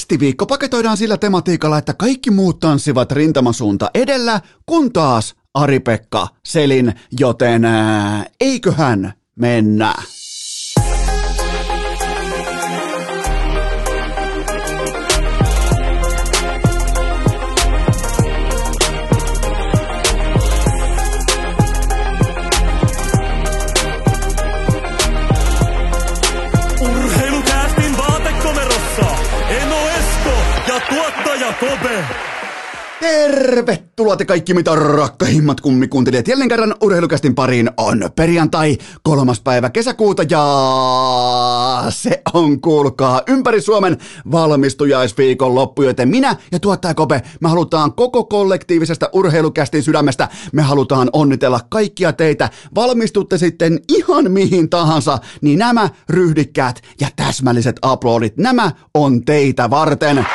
Kästiviikko paketoidaan sillä tematiikalla, että kaikki muut tanssivat rintamasuunta edellä, kun taas Ari-Pekka Selin, joten ää, eiköhän mennä. Kope. Tervetuloa te kaikki mitä rakkahimmat kummikuuntelijat. Jälleen kerran urheilukästin pariin on perjantai kolmas päivä kesäkuuta ja se on kuulkaa ympäri Suomen valmistujaisviikon loppu, joten minä ja tuottaja Kope, me halutaan koko kollektiivisesta urheilukästin sydämestä, me halutaan onnitella kaikkia teitä. Valmistutte sitten ihan mihin tahansa, niin nämä ryhdikkäät ja täsmälliset aplodit, nämä on teitä varten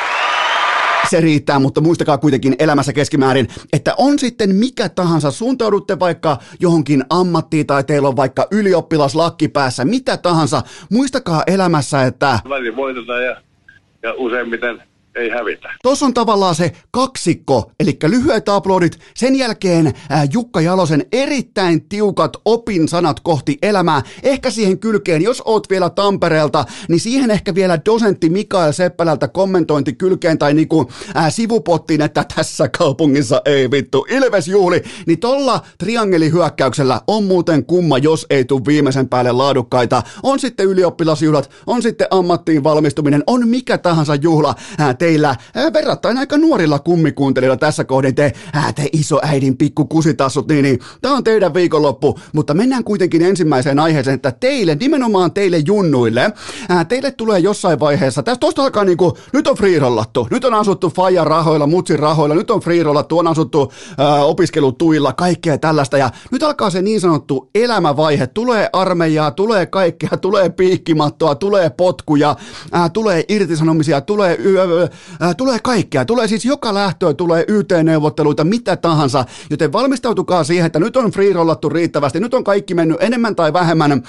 se riittää, mutta muistakaa kuitenkin elämässä keskimäärin, että on sitten mikä tahansa, suuntaudutte vaikka johonkin ammattiin tai teillä on vaikka ylioppilaslakki päässä, mitä tahansa, muistakaa elämässä, että Välillä voitetaan ja, ja useimmiten ei hävitä. Tuossa on tavallaan se kaksikko, eli lyhyet aplodit, sen jälkeen Jukka Jalosen erittäin tiukat opin sanat kohti elämää. Ehkä siihen kylkeen, jos oot vielä Tampereelta, niin siihen ehkä vielä dosentti Mikael Seppälältä kommentointi kylkeen tai niinku ää, sivupottiin, että tässä kaupungissa ei vittu Ilves juhli. Niin tolla triangelihyökkäyksellä on muuten kumma, jos ei tule viimeisen päälle laadukkaita. On sitten ylioppilasjuhlat, on sitten ammattiin valmistuminen, on mikä tahansa juhla. Ää, teillä. Verrattain aika nuorilla kummikuuntelijoilla tässä kohdin. Te, ää, te isoäidin pikku kusitassut, niin, niin tämä on teidän viikonloppu, mutta mennään kuitenkin ensimmäiseen aiheeseen, että teille, nimenomaan teille junnuille, ää, teille tulee jossain vaiheessa, tästä tosta alkaa niinku, nyt on freerollattu, nyt on asuttu Fajan rahoilla, Mutsin rahoilla, nyt on freerollattu, on asuttu ää, opiskelutuilla, kaikkea tällaista, ja nyt alkaa se niin sanottu elämävaihe, tulee armeijaa, tulee kaikkea, tulee piikkimattoa, tulee potkuja, ää, tulee irtisanomisia, tulee yö, tulee kaikkea. Tulee siis joka lähtöön, tulee YT-neuvotteluita, mitä tahansa. Joten valmistautukaa siihen, että nyt on freerollattu riittävästi. Nyt on kaikki mennyt enemmän tai vähemmän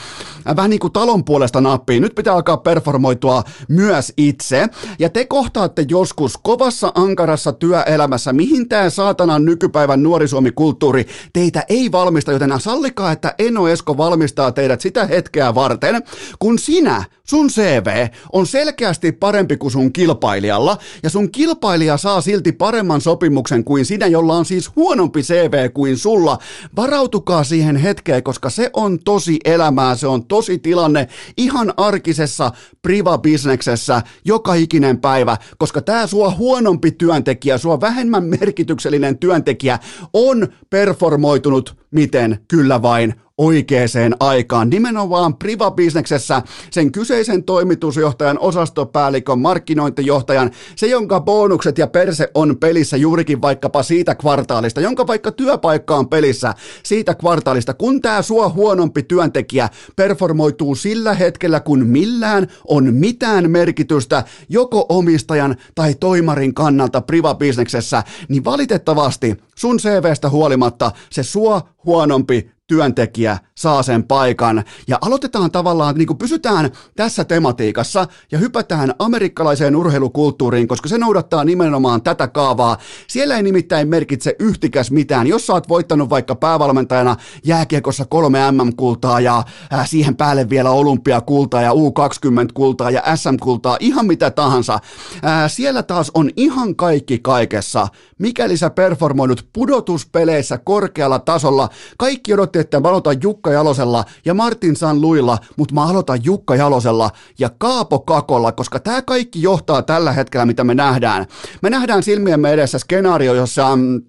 ää, vähän niin kuin talon puolesta nappiin. Nyt pitää alkaa performoitua myös itse. Ja te kohtaatte joskus kovassa ankarassa työelämässä, mihin tämä saatanan nykypäivän nuorisuomikulttuuri teitä ei valmista, joten sallikaa, että Eno Esko valmistaa teidät sitä hetkeä varten, kun sinä, sun CV, on selkeästi parempi kuin sun kilpailijalla, ja sun kilpailija saa silti paremman sopimuksen kuin sinä, jolla on siis huonompi CV kuin sulla. Varautukaa siihen hetkeen, koska se on tosi elämää, se on tosi tilanne ihan arkisessa priva-bisneksessä joka ikinen päivä, koska tämä sua huonompi työntekijä, sua vähemmän merkityksellinen työntekijä on performoitunut miten kyllä vain oikeaan aikaan. Nimenomaan priva-bisneksessä sen kyseisen toimitusjohtajan, osastopäällikön, markkinointijohtajan, se jonka bonukset ja perse on pelissä juurikin vaikkapa siitä kvartaalista, jonka vaikka työpaikka on pelissä siitä kvartaalista, kun tämä sua huonompi työntekijä performoituu sillä hetkellä, kun millään on mitään merkitystä joko omistajan tai toimarin kannalta priva-bisneksessä, niin valitettavasti sun CVstä huolimatta se sua huonompi työntekijä saa sen paikan. Ja aloitetaan tavallaan, niin kuin pysytään tässä tematiikassa ja hypätään amerikkalaiseen urheilukulttuuriin, koska se noudattaa nimenomaan tätä kaavaa. Siellä ei nimittäin merkitse yhtikäs mitään. Jos sä oot voittanut vaikka päävalmentajana jääkiekossa kolme MM-kultaa ja äh, siihen päälle vielä olympiakultaa ja U20-kultaa ja SM-kultaa, ihan mitä tahansa. Äh, siellä taas on ihan kaikki kaikessa. Mikäli sä performoinut pudotuspeleissä korkealla tasolla, kaikki odotti, että mä aloitan Jukka Jalosella ja Martin San Luilla, mutta mä aloitan Jukka Jalosella ja Kaapo Kakolla, koska tämä kaikki johtaa tällä hetkellä, mitä me nähdään. Me nähdään silmiemme edessä skenaario, jossa mm,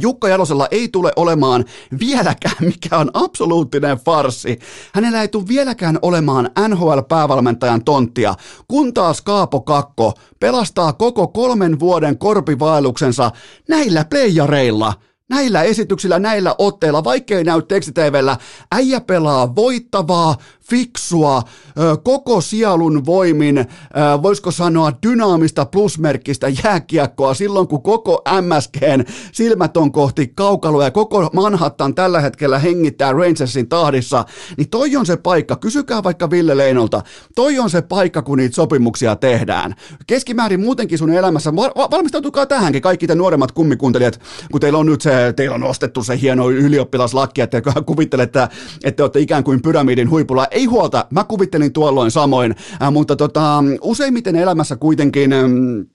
Jukka Jalosella ei tule olemaan vieläkään mikä on absoluuttinen farsi. Hänellä ei tule vieläkään olemaan NHL-päävalmentajan tonttia, kun taas Kaapo Kakko pelastaa koko kolmen vuoden korpivaelluksensa näillä playareilla – Näillä esityksillä, näillä otteilla, vaikkei näy tekstitvllä, äijä pelaa voittavaa, fiksua, koko sielun voimin, voisiko sanoa dynaamista plusmerkkistä jääkiekkoa silloin, kun koko MSGn silmät on kohti kaukaloa ja koko Manhattan tällä hetkellä hengittää Rangersin tahdissa, niin toi on se paikka, kysykää vaikka Ville Leinolta, toi on se paikka, kun niitä sopimuksia tehdään. Keskimäärin muutenkin sun elämässä, valmistautukaa tähänkin kaikki te nuoremmat kummikuuntelijat, kun teillä on nyt se, teillä on ostettu se hieno ylioppilaslakki, että kuvittelette, että, että olette ikään kuin pyramidin huipulla. Ei huolta, mä kuvittelin tuolloin samoin, äh, mutta tota, useimmiten elämässä kuitenkin mm,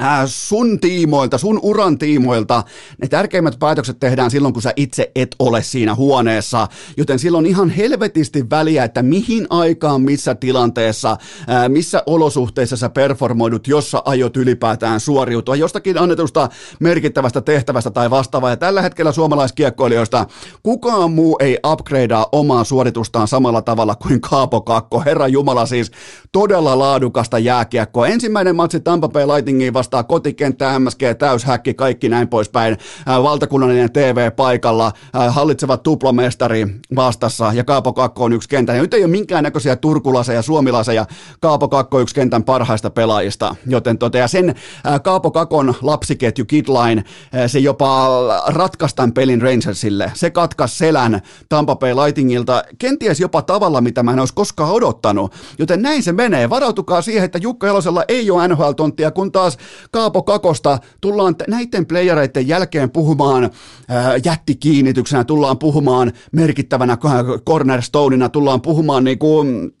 Äh, sun tiimoilta, sun uran tiimoilta, ne tärkeimmät päätökset tehdään silloin, kun sä itse et ole siinä huoneessa, joten silloin ihan helvetisti väliä, että mihin aikaan, missä tilanteessa, äh, missä olosuhteissa sä performoidut, jos sä aiot ylipäätään suoriutua jostakin annetusta merkittävästä tehtävästä tai vastaavaa. Ja tällä hetkellä suomalaiskiekkoilijoista kukaan muu ei upgradea omaa suoritustaan samalla tavalla kuin Kaapo Kakko. Herra Jumala siis todella laadukasta jääkiekkoa. Ensimmäinen matsi Tampa Bay Lightningiin vastaa kotikenttä, MSG, täyshäkki, kaikki näin poispäin. Valtakunnallinen TV paikalla, hallitseva tuplamestari vastassa ja Kaapo Kakko on yksi kentän. Ja nyt ei ole minkäännäköisiä turkulaseja, suomilaseja. Kaapo Kakko yksi kentän parhaista pelaajista. Joten tota, ja sen Kaapo Kakon lapsiketju Kidline, se jopa ratkaisi tämän pelin Rangersille. Se katkaisi selän Tampa Bay Lightningilta, kenties jopa tavalla, mitä mä en olisi koskaan odottanut. Joten näin se menee. Varautukaa siihen, että Jukka Elosella ei ole NHL-tonttia, kun taas Kaapo Kakosta tullaan näiden playereiden jälkeen puhumaan ää, jättikiinnityksenä, tullaan puhumaan merkittävänä cornerstoneina, tullaan puhumaan niin kuin,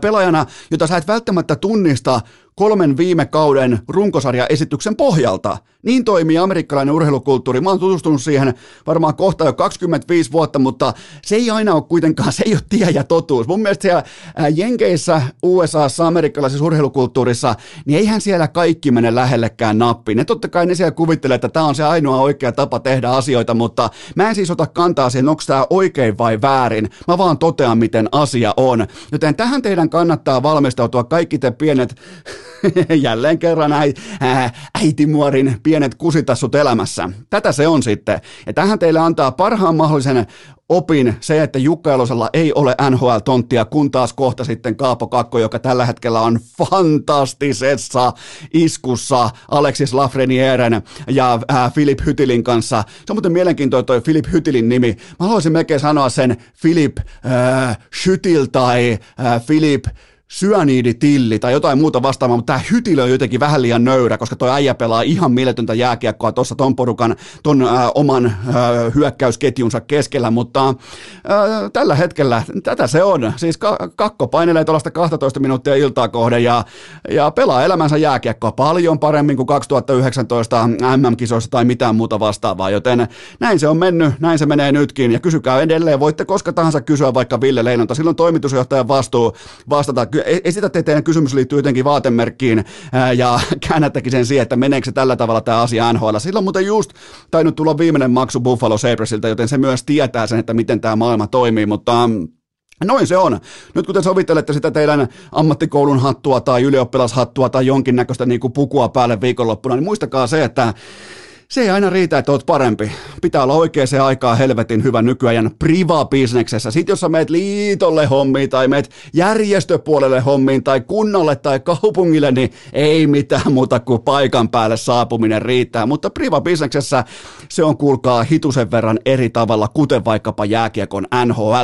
pelaajana, jota sä et välttämättä tunnista kolmen viime kauden runkosarjaesityksen pohjalta. Niin toimii amerikkalainen urheilukulttuuri. Mä oon tutustunut siihen varmaan kohta jo 25 vuotta, mutta se ei aina ole kuitenkaan, se ei ole tie ja totuus. Mun mielestä siellä Jenkeissä, USAssa, amerikkalaisessa urheilukulttuurissa, niin eihän siellä kaikki mene lähellekään nappiin. Ne totta kai ne siellä kuvittelee, että tämä on se ainoa oikea tapa tehdä asioita, mutta mä en siis ota kantaa siihen, onko tämä oikein vai väärin. Mä vaan totean, miten asia on. Joten tähän teidän kannattaa valmistautua kaikki te pienet jälleen kerran äi, ää, äitimuorin pienet kusitassut elämässä. Tätä se on sitten. Ja tähän teille antaa parhaan mahdollisen opin se, että Jukka ei ole NHL-tonttia, kun taas kohta sitten Kaapo Kakko, joka tällä hetkellä on fantastisessa iskussa Alexis Lafrenieren ja äh, Philip Hytilin kanssa. Se on muuten mielenkiintoinen toi Philip Hytilin nimi. Mä haluaisin melkein sanoa sen Philip äh, tai äh, Philip syöniiditilli tai jotain muuta vastaavaa, mutta tämä hytilö on jotenkin vähän liian nöyrä, koska toi äijä pelaa ihan mieletöntä jääkiekkoa tuossa ton porukan, ton äh, oman äh, hyökkäysketjunsa keskellä, mutta äh, tällä hetkellä tätä se on. Siis ka- kakko painelee tuollaista 12 minuuttia iltaa kohden ja, ja pelaa elämänsä jääkiekkoa paljon paremmin kuin 2019 MM-kisoissa tai mitään muuta vastaavaa, joten näin se on mennyt, näin se menee nytkin ja kysykää edelleen, voitte koska tahansa kysyä vaikka Ville Leinonta, silloin toimitusjohtajan vastuu vastata esitätte teidän kysymys liittyy jotenkin vaatemerkkiin ja käännättekin sen siihen, että meneekö se tällä tavalla tämä asia NHL. Sillä on muuten just tainnut tulla viimeinen maksu Buffalo Sabresilta, joten se myös tietää sen, että miten tämä maailma toimii, mutta mm, Noin se on. Nyt kun te sovittelette sitä teidän ammattikoulun hattua tai ylioppilashattua tai jonkinnäköistä niin kuin pukua päälle viikonloppuna, niin muistakaa se, että se ei aina riitä, että oot parempi. Pitää olla oikeaan aikaa helvetin hyvä nykyajan priva-bisneksessä. Sitten jos sä meet liitolle hommiin tai meet järjestöpuolelle hommiin tai kunnalle tai kaupungille, niin ei mitään muuta kuin paikan päälle saapuminen riittää. Mutta priva-bisneksessä se on kuulkaa hitusen verran eri tavalla, kuten vaikkapa jääkiekon nhl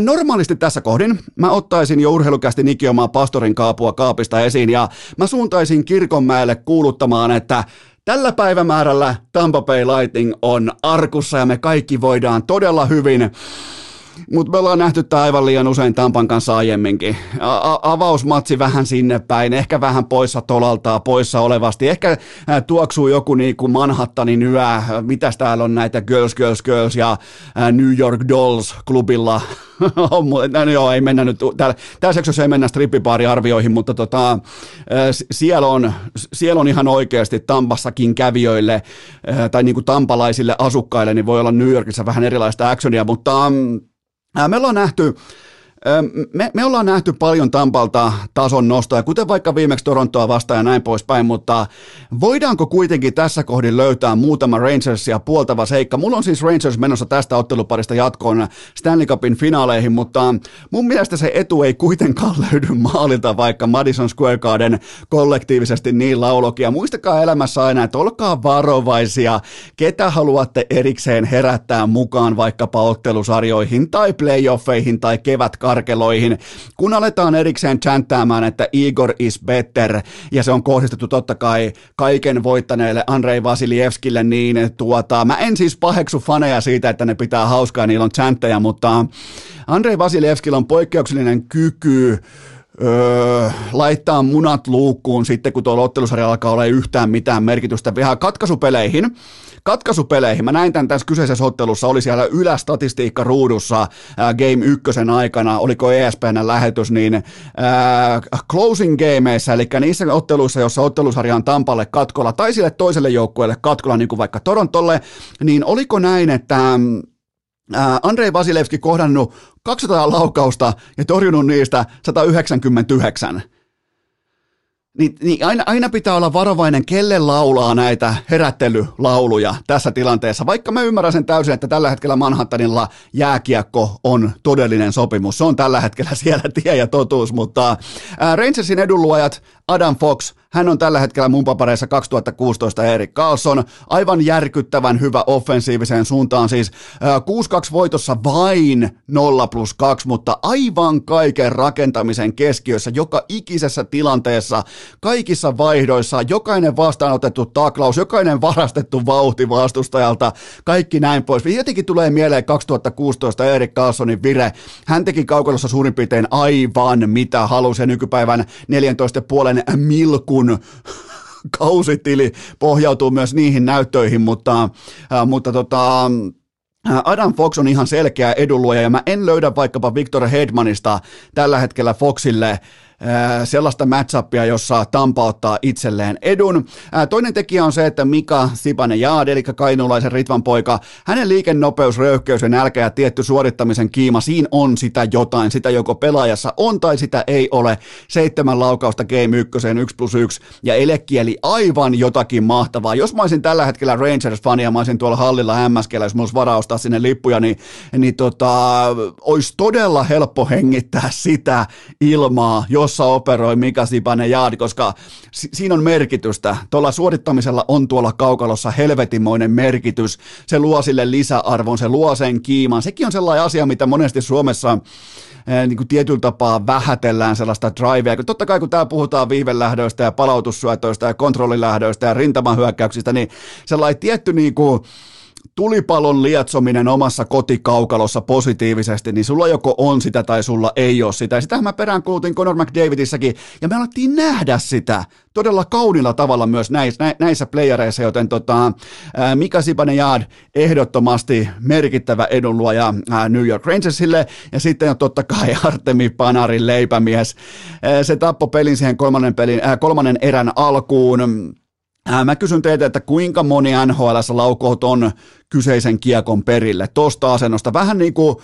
normaalisti tässä kohdin mä ottaisin jo urheilukästi nikiomaan pastorin kaapua kaapista esiin ja mä suuntaisin Kirkonmäelle kuuluttamaan, että Tällä päivämäärällä Tampa Bay Lightning on arkussa ja me kaikki voidaan todella hyvin mutta me ollaan nähty tämä aivan liian usein Tampan kanssa aiemminkin. A- avausmatsi vähän sinne päin, ehkä vähän poissa tolaltaa, poissa olevasti. Ehkä tuoksuu joku niin kuin Manhattanin yö, mitäs täällä on näitä Girls, Girls, Girls ja New York Dolls klubilla. no, joo, ei mennä nyt, täällä, tässä jaksossa ei mennä strippipaariarvioihin, mutta tota, siellä, on, siellä on ihan oikeasti Tampassakin kävijöille tai niin kuin tampalaisille asukkaille, niin voi olla New Yorkissa vähän erilaista actionia, mutta me ollaan nähty me, me ollaan nähty paljon Tampalta tason nostoja, kuten vaikka viimeksi Torontoa vastaan ja näin poispäin, mutta voidaanko kuitenkin tässä kohdin löytää muutama Rangersia puoltava seikka? Mulla on siis Rangers menossa tästä otteluparista jatkoon Stanley Cupin finaaleihin, mutta mun mielestä se etu ei kuitenkaan löydy maalilta, vaikka Madison Square Garden kollektiivisesti niin laulokia. Muistakaa elämässä aina, että olkaa varovaisia, ketä haluatte erikseen herättää mukaan vaikkapa ottelusarjoihin tai playoffeihin tai kevät karkeloihin, kun aletaan erikseen chanttaamaan, että Igor is better, ja se on kohdistettu totta kai kaiken voittaneelle Andrei Vasilievskille, niin tuota, mä en siis paheksu faneja siitä, että ne pitää hauskaa, niillä on chantteja, mutta Andrei Vasilievskillä on poikkeuksellinen kyky öö, laittaa munat luukkuun sitten, kun tuolla ottelusarja alkaa olla yhtään mitään merkitystä. Vähän katkaisupeleihin, katkaisupeleihin. Mä näin tämän tässä kyseisessä ottelussa, oli siellä ylästatistiikka ruudussa ää, Game ykkösen aikana, oliko ESPN lähetys, niin ää, closing gameissa, eli niissä otteluissa, jossa ottelusarja on Tampalle katkolla tai sille toiselle joukkueelle katkolla, niin kuin vaikka Torontolle, niin oliko näin, että Andrei Vasilevski kohdannut 200 laukausta ja torjunut niistä 199 niin, niin aina, aina pitää olla varovainen, kelle laulaa näitä herättelylauluja tässä tilanteessa. Vaikka mä ymmärrän sen täysin, että tällä hetkellä Manhattanilla jääkiekko on todellinen sopimus. Se on tällä hetkellä siellä tie ja totuus, mutta ää, Rangersin edunluojat Adam Fox, hän on tällä hetkellä mun papareissa 2016 Erik Carlson, aivan järkyttävän hyvä offensiiviseen suuntaan, siis 6-2 voitossa vain 0 plus 2, mutta aivan kaiken rakentamisen keskiössä, joka ikisessä tilanteessa, kaikissa vaihdoissa, jokainen vastaanotettu taklaus, jokainen varastettu vauhti vastustajalta, kaikki näin pois. Jotenkin tulee mieleen 2016 Erik Carlsonin vire, hän teki kaukalossa suurin piirtein aivan mitä halusi nykypäivän 14,5 milkun kausitili pohjautuu myös niihin näyttöihin, mutta, äh, mutta tota, äh, Adam Fox on ihan selkeä edunluoja ja mä en löydä vaikkapa Victor Hedmanista tällä hetkellä Foxille sellaista matchupia, jossa Tampa ottaa itselleen edun. Toinen tekijä on se, että Mika Sipanen Jaad, eli kainuulaisen Ritvan poika, hänen liikennopeus, röyhkeys ja nälkä ja tietty suorittamisen kiima, siinä on sitä jotain, sitä joko pelaajassa on tai sitä ei ole. Seitsemän laukausta Game 1, 1 plus 1 ja elekieli aivan jotakin mahtavaa. Jos mä olisin tällä hetkellä Rangers-fani ja mä olisin tuolla hallilla MSKllä, jos mulla olisi varaa ostaa sinne lippuja, niin, niin tota, olisi todella helppo hengittää sitä ilmaa, jos tuossa operoi Mika Sipanen Jaadi, koska si- siinä on merkitystä. Tuolla suorittamisella on tuolla kaukalossa helvetimoinen merkitys. Se luo sille lisäarvon, se luo sen kiiman. Sekin on sellainen asia, mitä monesti Suomessa niin kuin tietyllä tapaa vähätellään sellaista drivea. Totta kai kun täällä puhutaan viivelähdöistä ja palautussyötöistä ja kontrollilähdöistä ja rintamahyökkäyksistä, niin sellainen tietty niin kuin, tulipalon lietsominen omassa kotikaukalossa positiivisesti, niin sulla joko on sitä tai sulla ei ole sitä. Ja sitähän mä peräänkuulutin Conor McDavidissäkin, ja me alettiin nähdä sitä todella kaunilla tavalla myös näissä, näissä playereissa, joten tota, Mika Sibanejaad ehdottomasti merkittävä edunluoja New York Rangersille, ja sitten on totta kai Artemi Panarin leipämies. Se tappoi pelin siihen kolmannen, pelin, kolmannen erän alkuun, Mä kysyn teiltä, että kuinka moni NHL laukoo ton kyseisen kiekon perille tuosta asennosta. Vähän niin kuin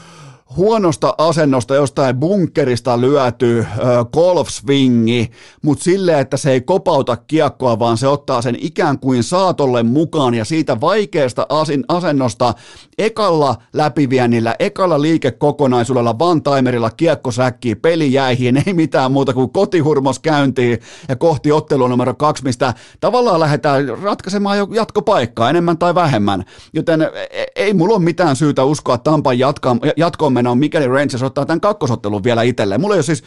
huonosta asennosta jostain bunkerista lyöty äh, golf-swingi, mutta sille, että se ei kopauta kiekkoa, vaan se ottaa sen ikään kuin saatolle mukaan ja siitä vaikeasta asin, asennosta ekalla läpiviennillä, ekalla liikekokonaisuudella, one-timerilla kiekko säkkii, peli jäihin, ei mitään muuta kuin kotihurmos käyntiin ja kohti ottelua numero kaksi, mistä tavallaan lähdetään ratkaisemaan jo jatkopaikkaa enemmän tai vähemmän. Joten e, ei mulla ole mitään syytä uskoa Tampan jatkoon menoon, mikäli Rangers ottaa tämän kakkosottelun vielä itselleen. Mulla ei ole siis,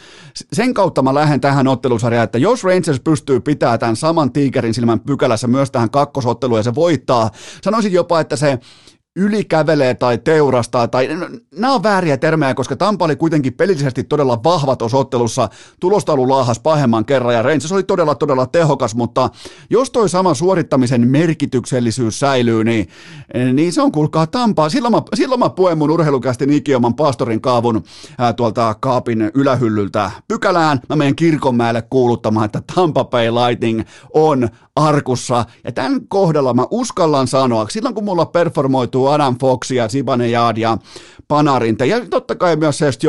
sen kautta mä lähden tähän ottelusarjaan, että jos Rangers pystyy pitämään tämän saman tiikerin silmän pykälässä myös tähän kakkosotteluun ja se voittaa, sanoisin jopa, että se ylikävelee tai teurastaa, tai nämä on vääriä termejä, koska Tampa oli kuitenkin pelillisesti todella vahva tuossa ottelussa, tulostaulu laahas pahemman kerran, ja Rangers oli todella todella tehokas, mutta jos toi sama suorittamisen merkityksellisyys säilyy, niin, niin se on kuulkaa Tampaa. Silloin mä, silloin mä puen mun urheilukästi ikioman pastorin kaavun ää, tuolta kaapin ylähyllyltä pykälään, mä menen kirkonmäelle kuuluttamaan, että Tampa Bay Lightning on arkussa, ja tämän kohdalla mä uskallan sanoa, silloin kun mulla performoituu Adam Fox ja Sibane Jaad ja Panarin, ja totta kai myös Sest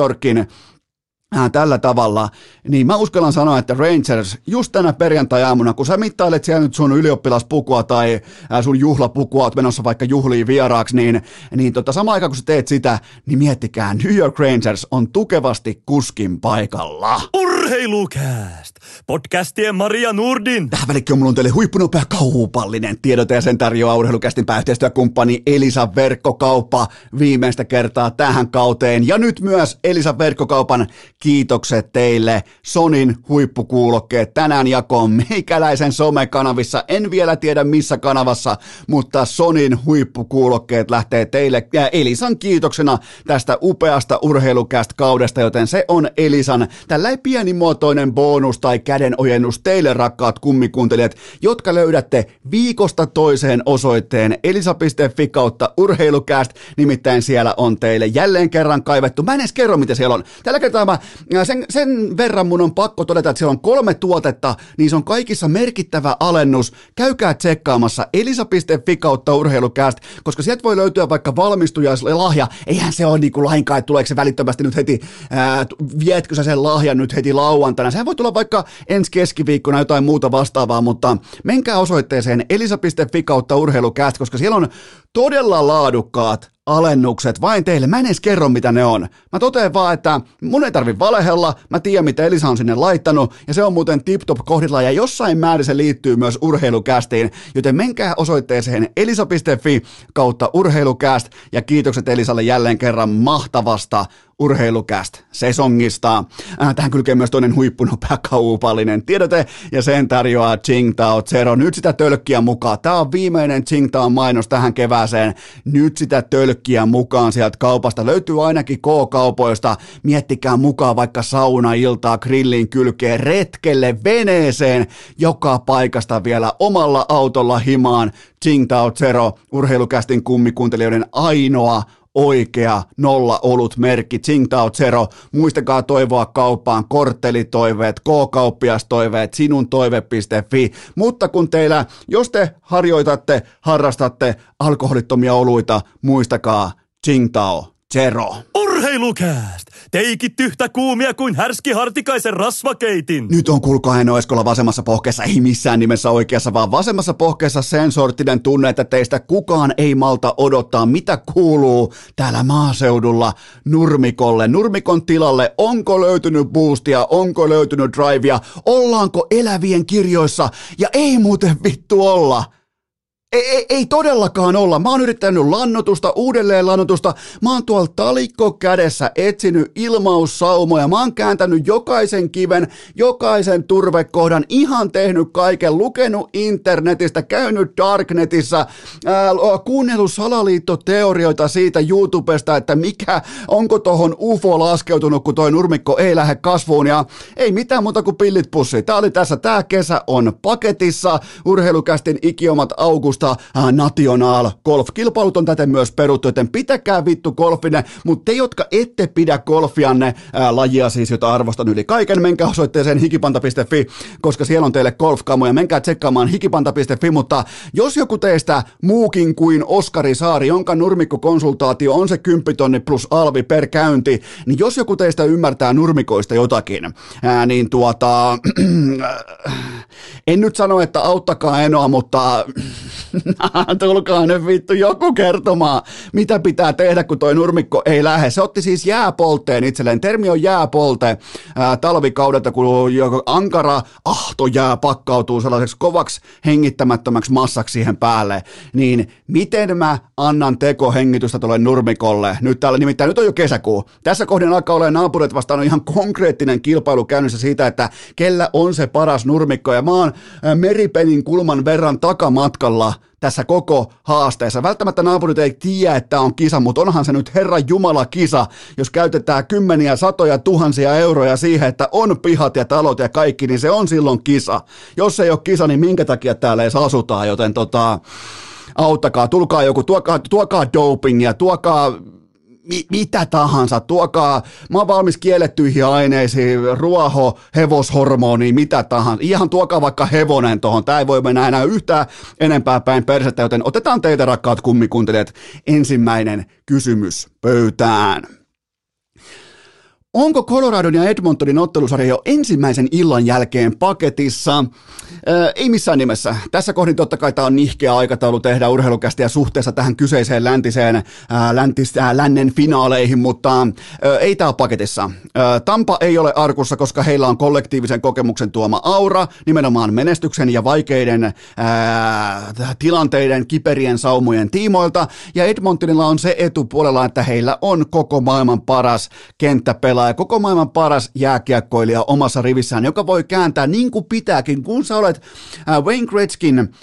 Äh, tällä tavalla, niin mä uskallan sanoa, että Rangers just tänä perjantai-aamuna, kun sä mittailet siellä nyt sun ylioppilaspukua tai äh, sun juhlapukua, oot menossa vaikka juhliin vieraaksi, niin, niin tota, sama aika kun sä teet sitä, niin miettikää, New York Rangers on tukevasti kuskin paikalla. Urheilukääst! Podcastien Maria Nurdin. Tähän välikköön mulla on teille huippunopea kaupallinen tiedote ja sen tarjoaa urheilukästin pääyhteistyökumppani Elisa Verkkokauppa viimeistä kertaa tähän kauteen. Ja nyt myös Elisa Verkkokaupan kiitokset teille. Sonin huippukuulokkeet tänään jakoon meikäläisen somekanavissa. En vielä tiedä missä kanavassa, mutta Sonin huippukuulokkeet lähtee teille ja Elisan kiitoksena tästä upeasta urheilukästä kaudesta, joten se on Elisan tällä pienimuotoinen bonus tai kädenojennus teille rakkaat kummikuuntelijat, jotka löydätte viikosta toiseen osoitteen elisa.fi kautta urheilukäst, nimittäin siellä on teille jälleen kerran kaivettu. Mä en edes kerro, mitä siellä on. Tällä kertaa mä, sen, sen verran mun on pakko todeta, että siellä on kolme tuotetta, niin se on kaikissa merkittävä alennus. Käykää tsekkaamassa elisa.fi kautta urheilukäst, koska sieltä voi löytyä vaikka valmistujaislahja. Eihän se ole niinku lainkaan, että tuleeko se välittömästi nyt heti, ää, vietkö sä sen lahjan nyt heti lauantaina. Sehän voi tulla vaikka ensi keskiviikkona jotain muuta vastaavaa, mutta menkää osoitteeseen elisa.fi kautta urheilukäst, koska siellä on todella laadukkaat alennukset. Vain teille. Mä en edes kerro, mitä ne on. Mä totean vaan, että mun ei tarvi valehella, mä tiedän, mitä Elisa on sinne laittanut, ja se on muuten tip-top kohdilla, ja jossain määrin se liittyy myös urheilukästiin, joten menkää osoitteeseen elisa.fi kautta urheilukäst, ja kiitokset Elisalle jälleen kerran mahtavasta urheilukäst sesongista. Äh, tähän kylkee myös toinen huippunopea kaupallinen tiedote, ja sen tarjoaa Tsingtao Zero. Nyt sitä tölkkiä mukaan. Tämä on viimeinen Tsingtao mainos tähän kevääseen. Nyt sitä tölkkiä mukaan sieltä kaupasta. Löytyy ainakin K-kaupoista. Miettikää mukaan vaikka sauna-iltaa, grillin kylkeen, retkelle, veneeseen, joka paikasta vielä omalla autolla himaan. Tsingtao Zero, urheilukästin kummikuuntelijoiden ainoa oikea nolla olut merkki, Tsingtao Zero. Muistakaa toivoa kauppaan korttelitoiveet, K-kauppiastoiveet, sinun toive.fi. Mutta kun teillä, jos te harjoitatte, harrastatte alkoholittomia oluita, muistakaa Tsingtao Zero. Urheilukääst! Teikit yhtä kuumia kuin härski Hartikaisen rasvakeitin. Nyt on kuulkaa Heino Eskola vasemmassa pohkeessa, ei missään nimessä oikeassa, vaan vasemmassa pohkeessa sen sorttinen tunne, että teistä kukaan ei malta odottaa, mitä kuuluu täällä maaseudulla Nurmikolle. Nurmikon tilalle, onko löytynyt boostia, onko löytynyt drivea, ollaanko elävien kirjoissa, ja ei muuten vittu olla. Ei, ei, ei todellakaan olla. Mä oon yrittänyt lannotusta, uudelleen lannotusta. Mä oon tuolla talikko kädessä etsinyt ilmaussaumoja. Mä oon kääntänyt jokaisen kiven, jokaisen turvekohdan, ihan tehnyt kaiken, lukenut internetistä, käynyt darknetissa, ää, kuunnellut salaliittoteorioita siitä YouTubesta, että mikä, onko tohon UFO laskeutunut, kun toi nurmikko ei lähde kasvuun. Ja ei mitään muuta kuin pillit pussi. Tää oli tässä, tää kesä on paketissa. Urheilukästin ikiomat augusta äh, National Golf-kilpailut on täten myös peruttu, joten pitäkää vittu golfine, mutta te, jotka ette pidä golfianne, äh, lajia siis, jota arvostan yli kaiken, menkää osoitteeseen hikipanta.fi, koska siellä on teille golfkamoja, menkää tsekkaamaan hikipanta.fi, mutta jos joku teistä muukin kuin Oskari Saari, jonka nurmikkokonsultaatio on se 10 tonni plus alvi per käynti, niin jos joku teistä ymmärtää nurmikoista jotakin, ää, niin tuota, en nyt sano, että auttakaa Enoa, mutta tulkaa nyt vittu joku kertomaan, mitä pitää tehdä, kun toi nurmikko ei lähde. Se otti siis jääpolteen itselleen. Termi on jääpolte ää, talvikaudelta, kun joku ankara ahtojää pakkautuu sellaiseksi kovaksi hengittämättömäksi massaksi siihen päälle. Niin miten mä annan tekohengitystä tuolle nurmikolle? Nyt täällä nimittäin, nyt on jo kesäkuu. Tässä kohden alkaa olla naapurit vastaan ihan konkreettinen kilpailu käynnissä siitä, että kellä on se paras nurmikko. Ja mä oon meripenin kulman verran takamatkalla tässä koko haasteessa. Välttämättä naapurit ei tiedä, että on kisa, mutta onhan se nyt Herran Jumala kisa, jos käytetään kymmeniä, satoja, tuhansia euroja siihen, että on pihat ja talot ja kaikki, niin se on silloin kisa. Jos ei ole kisa, niin minkä takia täällä edes asutaan, joten tota, auttakaa, tulkaa joku, tuokaa, tuokaa dopingia, tuokaa mi- mitä tahansa, tuokaa, mä oon valmis kiellettyihin aineisiin, ruoho, hevoshormoni, mitä tahansa, ihan tuokaa vaikka hevonen tuohon, tää ei voi mennä enää yhtään enempää päin persettä, joten otetaan teitä rakkaat kummikuuntelijat ensimmäinen kysymys pöytään. Onko Coloradon ja Edmontonin ottelusarja jo ensimmäisen illan jälkeen paketissa? Öö, ei missään nimessä. Tässä kohdin totta kai tämä on nihkeä aikataulu tehdä urheilukästiä suhteessa tähän kyseiseen läntiseen ää, läntis, ää, lännen finaaleihin, mutta öö, ei tämä paketissa. Öö, Tampa ei ole arkussa, koska heillä on kollektiivisen kokemuksen tuoma aura, nimenomaan menestyksen ja vaikeiden ää, tilanteiden, kiperien saumojen tiimoilta, ja Edmontonilla on se etu puolella, että heillä on koko maailman paras kenttäpelaaja, koko maailman paras jääkiekkoilija omassa rivissään, joka voi kääntää niin kuin pitääkin, kun sä olet Wayne Gretzkin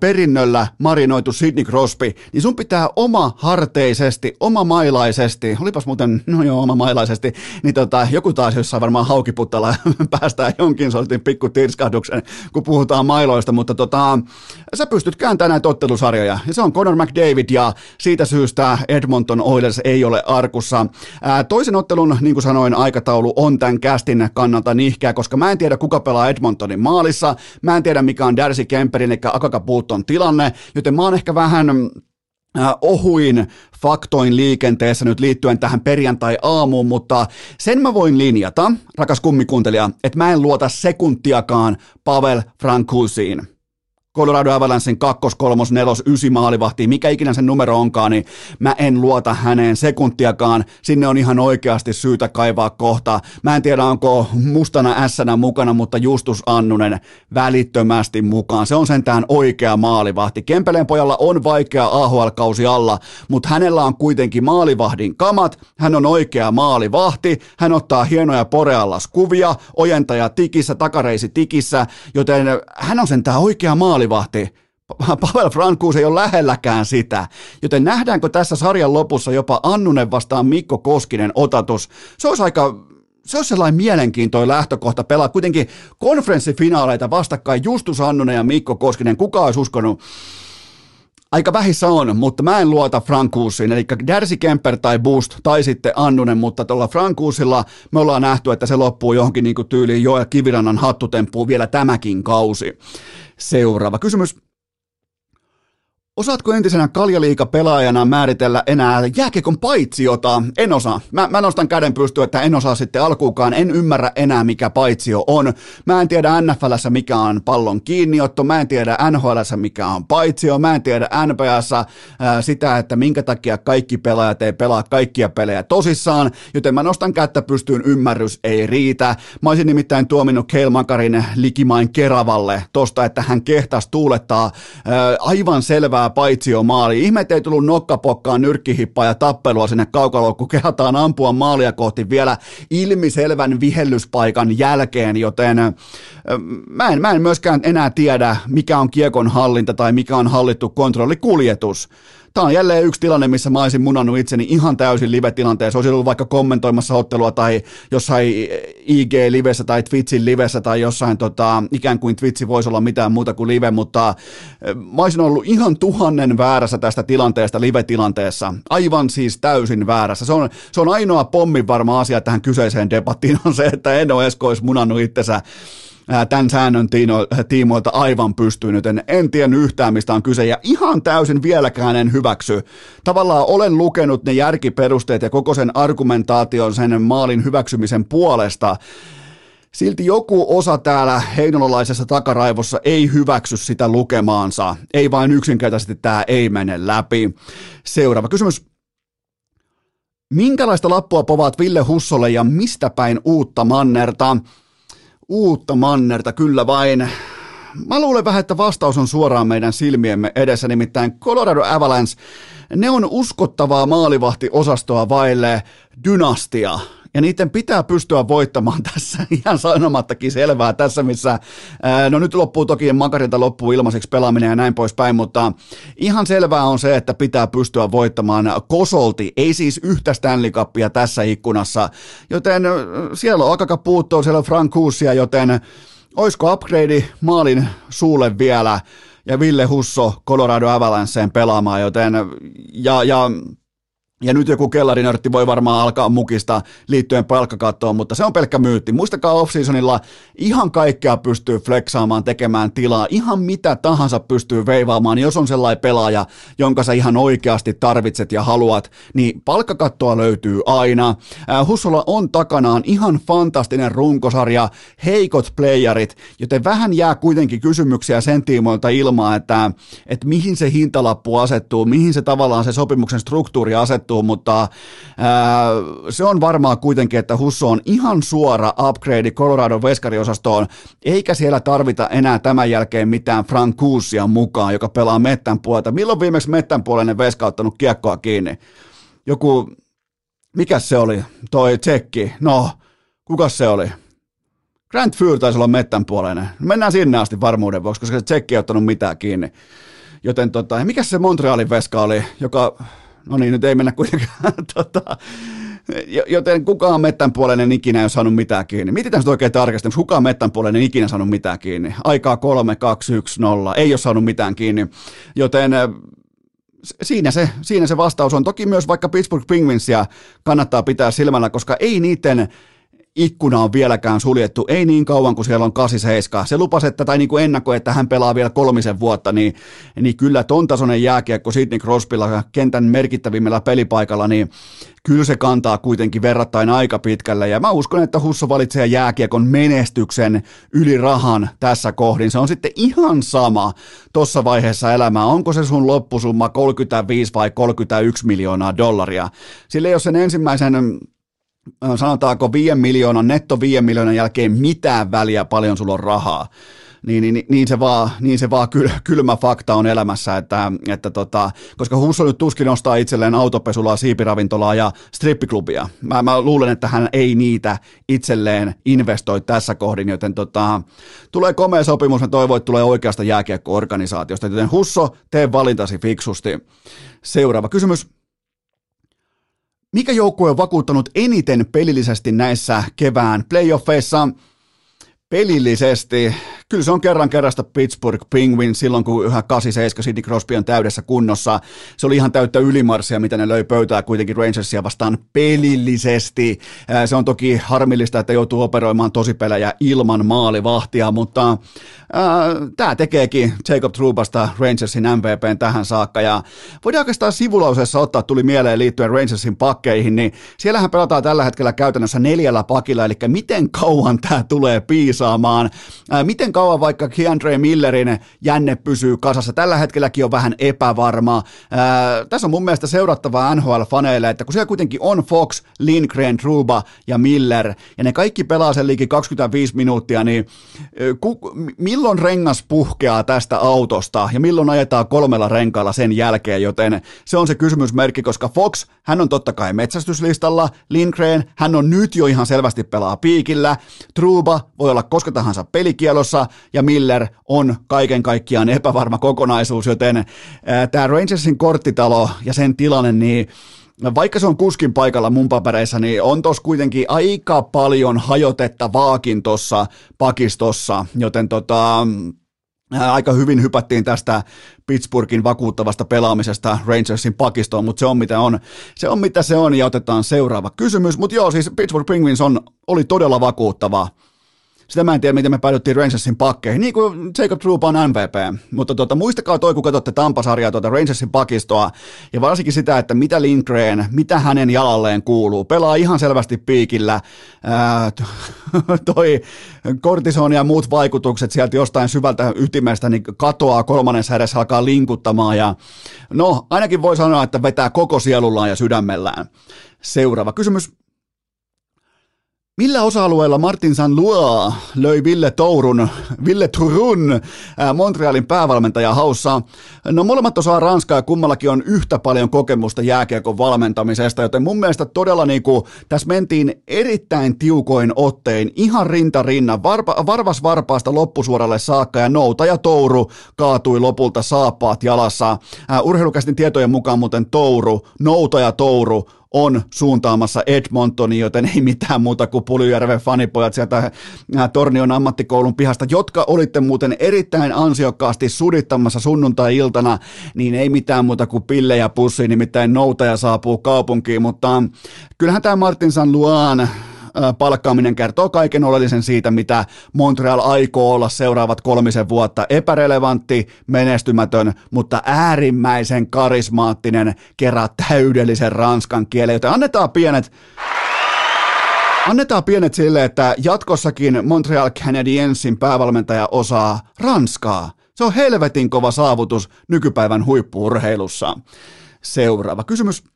perinnöllä marinoitu Sidney Crosby, niin sun pitää oma harteisesti, oma mailaisesti, olipas muuten, no joo, oma mailaisesti, niin tota, joku taas jossain varmaan haukiputtalla päästään jonkin sortin pikku tirskahduksen, kun puhutaan mailoista, mutta tota, sä pystyt kääntämään näitä ottelusarjoja, ja se on Conor McDavid, ja siitä syystä Edmonton Oilers ei ole arkussa. Ää, toisen ottelun, niin kuin sanoin, aikataulu on tämän kästin kannalta nihkeä, koska mä en tiedä, kuka pelaa Edmontonin maalissa, mä en tiedä, mikä on Darcy Kemperin, eli Akaka Puuton tilanne, joten mä oon ehkä vähän äh, ohuin faktoin liikenteessä nyt liittyen tähän perjantai-aamuun, mutta sen mä voin linjata, rakas kummikuuntelija, että mä en luota sekuntiakaan Pavel Frankusiin. Colorado Avalanchein kakkos, kolmos, nelos, ysi maalivahti, mikä ikinä sen numero onkaan, niin mä en luota häneen sekuntiakaan. Sinne on ihan oikeasti syytä kaivaa kohta. Mä en tiedä, onko mustana ässänä mukana, mutta Justus Annunen välittömästi mukaan. Se on sentään oikea maalivahti. Kempeleen pojalla on vaikea AHL-kausi alla, mutta hänellä on kuitenkin maalivahdin kamat. Hän on oikea maalivahti. Hän ottaa hienoja poreallas kuvia, ojentaja tikissä, takareisi tikissä, joten hän on sentään oikea maali maalivahti. Pavel Frankuus ei ole lähelläkään sitä, joten nähdäänkö tässä sarjan lopussa jopa Annunen vastaan Mikko Koskinen otatus? Se olisi aika se olisi sellainen mielenkiintoinen lähtökohta pelaa kuitenkin konferenssifinaaleita vastakkain Justus Annunen ja Mikko Koskinen. Kuka olisi uskonut? Aika vähissä on, mutta mä en luota Frankuusiin, eli Darcy Kemper tai Boost tai sitten Annunen, mutta tuolla Frankuusilla me ollaan nähty, että se loppuu johonkin niin kuin tyyliin Joel Kivirannan hattutemppuun vielä tämäkin kausi. Seuraava kysymys. Osaatko entisenä kaljaliika-pelaajana määritellä enää jääkiekon paitsiota? En osaa. Mä, mä nostan käden pystyyn, että en osaa sitten alkuukaan. En ymmärrä enää, mikä paitsio on. Mä en tiedä NFLssä, mikä on pallon kiinniotto. Mä en tiedä NHLssä, mikä on paitsio. Mä en tiedä NPSssä ää, sitä, että minkä takia kaikki pelaajat ei pelaa kaikkia pelejä tosissaan. Joten mä nostan kättä pystyyn, ymmärrys ei riitä. Mä olisin nimittäin tuominut Keil Makarin likimain Keravalle tosta, että hän kehtas tuulettaa ää, aivan selvää hyvää paitsio maali. Ihme, ei tullut nokkapokkaan, nyrkkihippaa ja tappelua sinne kaukaloon, kun kehataan ampua maalia kohti vielä ilmiselvän vihellyspaikan jälkeen, joten mä en, mä en myöskään enää tiedä, mikä on kiekon hallinta tai mikä on hallittu kontrollikuljetus tämä on jälleen yksi tilanne, missä mä olisin munannut itseni ihan täysin live-tilanteessa. Olisin ollut vaikka kommentoimassa ottelua tai jossain IG-livessä tai Twitchin livessä tai jossain tota, ikään kuin Twitchi voisi olla mitään muuta kuin live, mutta eh, mä olisin ollut ihan tuhannen väärässä tästä tilanteesta live-tilanteessa. Aivan siis täysin väärässä. Se on, se on ainoa pommin varma asia tähän kyseiseen debattiin on se, että Esko olisi munannut itsensä tämän säännön tiimoilta aivan pystynyt. En, en tiennyt yhtään, mistä on kyse, ja ihan täysin vieläkään en hyväksy. Tavallaan olen lukenut ne järkiperusteet ja koko sen argumentaation sen maalin hyväksymisen puolesta, Silti joku osa täällä heinolalaisessa takaraivossa ei hyväksy sitä lukemaansa. Ei vain yksinkertaisesti tämä ei mene läpi. Seuraava kysymys. Minkälaista lappua povaat Ville Hussolle ja mistä päin uutta mannerta? Uutta mannerta, kyllä vain. Mä luulen vähän, että vastaus on suoraan meidän silmiemme edessä, nimittäin Colorado Avalanche, ne on uskottavaa maalivahtiosastoa vaille dynastia ja niiden pitää pystyä voittamaan tässä ihan sanomattakin selvää tässä, missä, no nyt loppuu toki Makarilta loppuu ilmaiseksi pelaaminen ja näin poispäin, mutta ihan selvää on se, että pitää pystyä voittamaan. Kosolti, ei siis yhtä Stanley Cupia tässä ikkunassa, joten siellä on Akaka puuttuu, siellä on Frank Huusia, joten olisiko upgrade maalin suulle vielä? Ja Ville Husso Colorado Avalanceen pelaamaan, joten ja, ja ja nyt joku kellarinörtti voi varmaan alkaa mukista liittyen palkkakattoon, mutta se on pelkkä myytti. Muistakaa off-seasonilla ihan kaikkea pystyy flexaamaan, tekemään tilaa, ihan mitä tahansa pystyy veivaamaan. Jos on sellainen pelaaja, jonka sä ihan oikeasti tarvitset ja haluat, niin palkkakattoa löytyy aina. Hussolla on takanaan ihan fantastinen runkosarja, heikot playerit, joten vähän jää kuitenkin kysymyksiä sen tiimoilta ilmaa, että, että mihin se hintalappu asettuu, mihin se tavallaan se sopimuksen struktuuri asettuu, tapahtuu, mutta ää, se on varmaan kuitenkin, että Husso on ihan suora upgrade Colorado veskariosastoon, eikä siellä tarvita enää tämän jälkeen mitään Frank Kuusia mukaan, joka pelaa mettän puolta. Milloin viimeksi mettän puolinen veska ottanut kiekkoa kiinni? Joku, mikä se oli, toi tsekki? No, kuka se oli? Grant Fyr taisi olla mettän puolinen. Mennään sinne asti varmuuden vuoksi, koska se tsekki ei ottanut mitään kiinni. Joten tota, mikä se Montrealin veska oli, joka No niin, nyt ei mennä kuitenkaan. tota, joten kukaan mettän puolinen ikinä ei ole saanut mitään kiinni. Mietitään sitä oikein tarkasti, kukaan mettän puolinen ikinä saanut mitään kiinni. Aikaa 3, 2, 1, 0. Ei ole saanut mitään kiinni. Joten siinä se, siinä se vastaus on. Toki myös vaikka Pittsburgh Penguinsia kannattaa pitää silmällä, koska ei niiden ikkuna on vieläkään suljettu, ei niin kauan kuin siellä on 87. Se lupasi, että, tai niin kuin ennakko, että hän pelaa vielä kolmisen vuotta, niin, niin kyllä ton tasoinen jääkiekko Sidney Crosbylla kentän merkittävimmällä pelipaikalla, niin kyllä se kantaa kuitenkin verrattain aika pitkälle. Ja mä uskon, että Husso valitsee jääkiekon menestyksen yli rahan tässä kohdin. Se on sitten ihan sama tuossa vaiheessa elämää. Onko se sun loppusumma 35 vai 31 miljoonaa dollaria? Sillä jos sen ensimmäisen sanotaanko 5 miljoonan, netto 5 miljoonan jälkeen mitään väliä, paljon sulla on rahaa. Niin, niin, niin, se vaan, niin se vaan kyl, kylmä fakta on elämässä, että, että tota, koska Husso nyt tuskin ostaa itselleen autopesulaa, siipiravintolaa ja strippiklubia. Mä, mä luulen, että hän ei niitä itselleen investoi tässä kohdin, joten tota, tulee komea sopimus, mä toivon, että tulee oikeasta jääkiekko-organisaatiosta, joten Husso, tee valintasi fiksusti. Seuraava kysymys. Mikä joukkue on vakuuttanut eniten pelillisesti näissä kevään playoffeissa? Pelillisesti kyllä se on kerran kerrasta Pittsburgh Penguins silloin, kun yhä 87 Sidney Crosby on täydessä kunnossa. Se oli ihan täyttä ylimarssia, mitä ne löi pöytää kuitenkin Rangersia vastaan pelillisesti. Se on toki harmillista, että joutuu operoimaan tosipelejä ilman maalivahtia, mutta tämä tekeekin Jacob Trubasta Rangersin MVPn tähän saakka. Ja voidaan oikeastaan sivulauseessa ottaa, tuli mieleen liittyen Rangersin pakkeihin, niin siellähän pelataan tällä hetkellä käytännössä neljällä pakilla, eli miten kauan tämä tulee piisaamaan, miten kauan vaikka Keandre Millerin jänne pysyy kasassa. Tällä hetkelläkin on vähän epävarma. Tässä on mun mielestä seurattavaa NHL-faneille, että kun siellä kuitenkin on Fox, Lindgren, Truba ja Miller, ja ne kaikki pelaa sen liikin 25 minuuttia, niin ku, milloin rengas puhkeaa tästä autosta ja milloin ajetaan kolmella renkaalla sen jälkeen, joten se on se kysymysmerkki, koska Fox, hän on totta kai metsästyslistalla, Lindgren, hän on nyt jo ihan selvästi pelaa piikillä, Truba voi olla koska tahansa pelikielossa, ja Miller on kaiken kaikkiaan epävarma kokonaisuus, joten tämä Rangersin korttitalo ja sen tilanne, niin vaikka se on kuskin paikalla mun papereissa, niin on tos kuitenkin aika paljon hajotettavaakin tuossa pakistossa, joten tota, aika hyvin hypättiin tästä Pittsburghin vakuuttavasta pelaamisesta Rangersin pakistoon, mutta se on mitä on. Se on mitä se on ja otetaan seuraava kysymys. Mutta joo, siis Pittsburgh Penguins on, oli todella vakuuttava sitä mä en tiedä, miten me päädyttiin Rangersin pakkeihin, niin kuin Jacob Troup on MVP. Mutta tuota, muistakaa toi, kun katsotte Tampasarjaa tuota Rangersin pakistoa, ja varsinkin sitä, että mitä Lindgren, mitä hänen jalalleen kuuluu. Pelaa ihan selvästi piikillä. Ää, toi kortisoni ja muut vaikutukset sieltä jostain syvältä ytimestä niin katoaa kolmannessa edessä, alkaa linkuttamaan. Ja no, ainakin voi sanoa, että vetää koko sielullaan ja sydämellään. Seuraava kysymys. Millä osa-alueella Martin Sanlua löi Ville Tourun, Ville Turun Montrealin päävalmentaja haussa? No molemmat osaa Ranskaa ja kummallakin on yhtä paljon kokemusta jääkiekon valmentamisesta, joten mun mielestä todella niin kuin, tässä mentiin erittäin tiukoin ottein, ihan rinta rinnan, varpa, varvas varpaasta loppusuoralle saakka ja Nouta ja Touru kaatui lopulta saappaat jalassa. Urheilukästin tietojen mukaan muuten Touru, Nouta ja Touru on suuntaamassa Edmontoni, joten ei mitään muuta kuin Puljujärven fanipojat sieltä Tornion ammattikoulun pihasta, jotka olitte muuten erittäin ansiokkaasti sudittamassa sunnuntai-iltana, niin ei mitään muuta kuin pillejä pussiin, nimittäin noutaja saapuu kaupunkiin, mutta kyllähän tämä Martin San Luan palkkaaminen kertoo kaiken oleellisen siitä, mitä Montreal aikoo olla seuraavat kolmisen vuotta. Epärelevantti, menestymätön, mutta äärimmäisen karismaattinen, kerää täydellisen ranskan kielen, joten annetaan pienet Annetaan pienet sille, että jatkossakin Montreal Canadiensin päävalmentaja osaa ranskaa. Se on helvetin kova saavutus nykypäivän huippuurheilussa. Seuraava kysymys.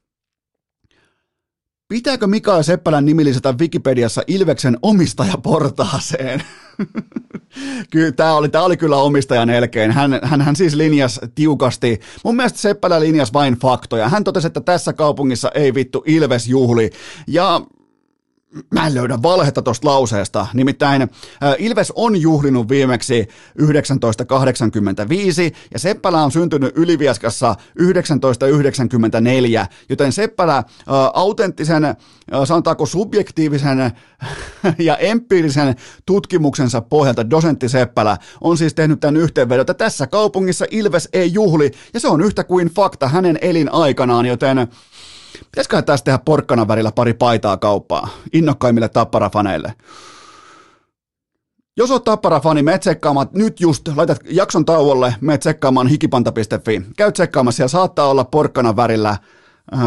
Pitääkö Mikael Seppälän nimi lisätä Wikipediassa Ilveksen omistajaportaaseen? kyllä, tämä oli, tämä oli kyllä omistajan elkein. Hän, hän, hän siis linjas tiukasti. Mun mielestä Seppälä linjas vain faktoja. Hän totesi, että tässä kaupungissa ei vittu Ilves juhli. Ja Mä en löydä valhetta tuosta lauseesta. Nimittäin Ilves on juhlinut viimeksi 1985 ja Seppälä on syntynyt Ylivieskassa 1994, joten Seppälä autenttisen, sanotaanko subjektiivisen ja empiirisen tutkimuksensa pohjalta dosentti Seppälä on siis tehnyt tämän yhteenvedon, että tässä kaupungissa Ilves ei juhli ja se on yhtä kuin fakta hänen elinaikanaan, joten Pitäisiköhän tästä tehdä porkkana värillä pari paitaa kauppaa innokkaimmille tapparafaneille? Jos oot tappara-fani, me tsekkaamaan nyt just, laitat jakson tauolle, me tsekkaamaan hikipanta.fi. Käy tsekkaamassa, siellä saattaa olla porkkana värillä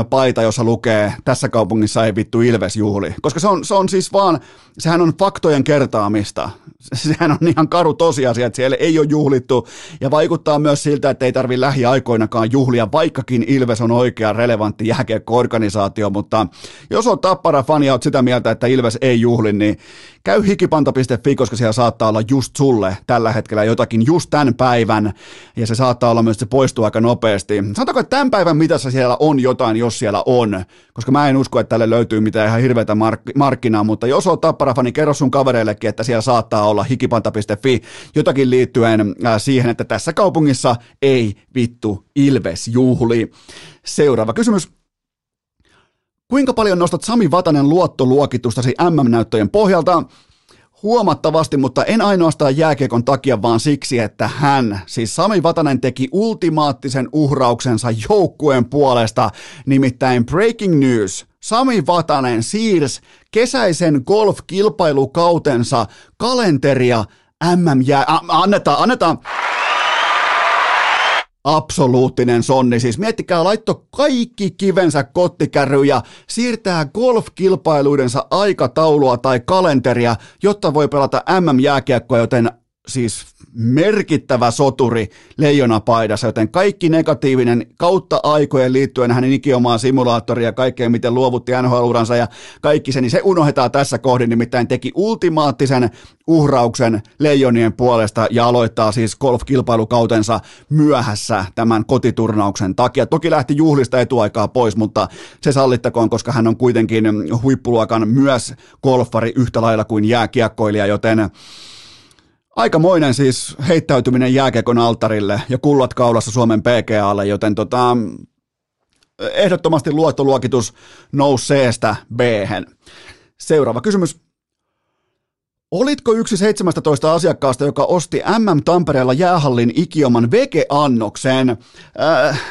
paita, jossa lukee tässä kaupungissa ei vittu Ilves juhli. Koska se on, se on siis vaan, sehän on faktojen kertaamista. Sehän on ihan karu tosiasia, että siellä ei ole juhlittu. Ja vaikuttaa myös siltä, että ei tarvi lähiaikoinakaan juhlia, vaikkakin Ilves on oikea relevantti jääkiekko-organisaatio. Mutta jos on tappara fani ja sitä mieltä, että Ilves ei juhli, niin käy hikipanta.fi, koska siellä saattaa olla just sulle tällä hetkellä jotakin just tämän päivän. Ja se saattaa olla myös, että se poistuu aika nopeasti. Sanotaanko, että tämän päivän mitassa siellä on jotain jos siellä on, koska mä en usko, että tälle löytyy mitään ihan hirveätä mark- markkinaa, mutta jos on tapparafani, niin kerro sun kavereillekin, että siellä saattaa olla hikipanta.fi jotakin liittyen äh, siihen, että tässä kaupungissa ei vittu Ilves juhli. Seuraava kysymys. Kuinka paljon nostat Sami Vatanen luottoluokitustasi MM-näyttöjen pohjalta? huomattavasti, mutta en ainoastaan jääkiekon takia, vaan siksi, että hän, siis Sami Vatanen teki ultimaattisen uhrauksensa joukkueen puolesta, nimittäin Breaking News. Sami Vatanen siirsi kesäisen golf-kilpailukautensa kalenteria MM-jää... Annetaan, annetaan absoluuttinen sonni. Siis miettikää, laitto kaikki kivensä kottikärry ja siirtää golf-kilpailuidensa aikataulua tai kalenteria, jotta voi pelata MM-jääkiekkoa, joten siis merkittävä soturi leijonapaidassa, joten kaikki negatiivinen kautta aikojen liittyen hänen ikiomaan simulaattoria ja kaikkeen, miten luovutti NHL-uransa ja kaikki se, niin se unohdetaan tässä kohdin, nimittäin teki ultimaattisen uhrauksen leijonien puolesta ja aloittaa siis golf-kilpailukautensa myöhässä tämän kotiturnauksen takia. Toki lähti juhlista etuaikaa pois, mutta se sallittakoon, koska hän on kuitenkin huippuluokan myös golfari yhtä lailla kuin jääkiekkoilija, joten Aikamoinen siis heittäytyminen jääkekon altarille ja kullat kaulassa Suomen PGAlle, joten tota, ehdottomasti luottoluokitus nouseesta b Seuraava kysymys. Olitko yksi 17 asiakkaasta, joka osti MM Tampereella jäähallin ikioman vege-annoksen? Äh,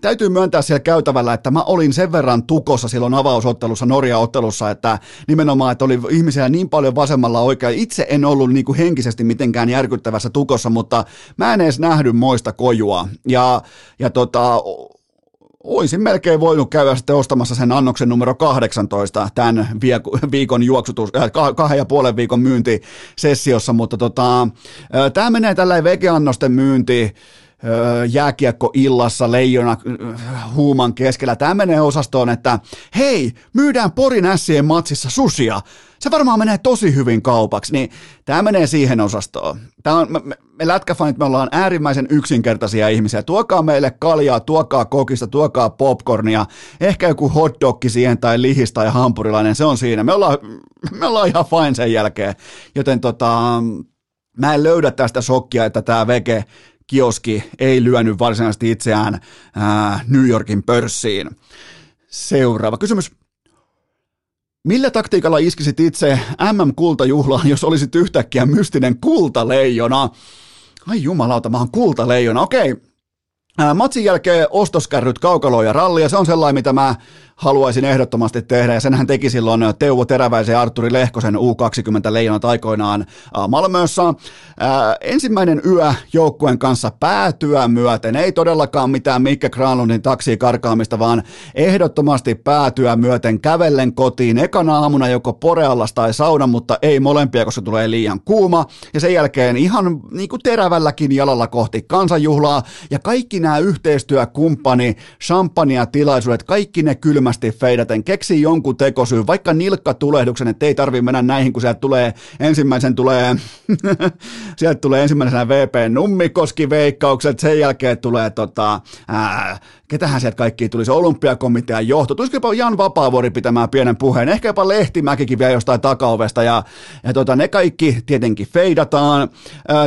täytyy myöntää siellä käytävällä, että mä olin sen verran tukossa silloin avausottelussa, Norja-ottelussa, että nimenomaan, että oli ihmisiä niin paljon vasemmalla oikein. Itse en ollut niin kuin henkisesti mitenkään järkyttävässä tukossa, mutta mä en edes nähdy moista kojua. Ja, ja tota, olisin melkein voinut käydä sitten ostamassa sen annoksen numero 18 tämän viikon juoksutus, äh, kahden ja puolen viikon myyntisessiossa, mutta tota, äh, tämä menee tällä vegeannosten myynti, äh, jääkiekko illassa leijona huuman keskellä. Tämä menee osastoon, että hei, myydään Porin ässien matsissa susia se varmaan menee tosi hyvin kaupaksi, niin tämä menee siihen osastoon. Tämä on, me, me lätkäfanit, me ollaan äärimmäisen yksinkertaisia ihmisiä. Tuokaa meille kaljaa, tuokaa kokista, tuokaa popcornia, ehkä joku hotdogki siihen tai lihis tai hampurilainen, se on siinä. Me ollaan, me ollaan ihan fine sen jälkeen, joten tota, mä en löydä tästä shokkia, että tämä vege kioski ei lyönyt varsinaisesti itseään ää, New Yorkin pörssiin. seuraava kysymys. Millä taktiikalla iskisit itse MM-kultajuhlaan, jos olisit yhtäkkiä mystinen kultaleijona? Ai jumalauta, mä oon kultaleijona. Okei, Matsin jälkeen ostoskärryt kaukaloa ja rallia, se on sellainen, mitä mä haluaisin ehdottomasti tehdä, ja senhän teki silloin Teuvo Teräväisen ja Arturi Lehkosen U20 leijonat aikoinaan Malmössä. ensimmäinen yö joukkueen kanssa päätyä myöten, ei todellakaan mitään Mikke Granlundin taksi karkaamista, vaan ehdottomasti päätyä myöten kävellen kotiin. Ekana aamuna joko Poreallas tai sauna, mutta ei molempia, koska tulee liian kuuma, ja sen jälkeen ihan niin kuin terävälläkin jalalla kohti kansanjuhlaa, ja kaikki nämä yhteistyökumppani, champagne tilaisuudet, kaikki ne kylmät kylmästi feidaten, keksi jonkun tekosyyn, vaikka nilkkatulehduksen, että ei tarvi mennä näihin, kun sieltä tulee ensimmäisen tulee, sieltä tulee ensimmäisenä VP Nummikoski veikkaukset, sen jälkeen tulee tota, ää, ketähän sieltä kaikki tulisi, olympiakomitean johto, tulisiko Jan Vapaavuori pitämään pienen puheen, ehkä jopa Lehtimäkikin vielä jostain takaovesta, ja, ja tota, ne kaikki tietenkin feidataan.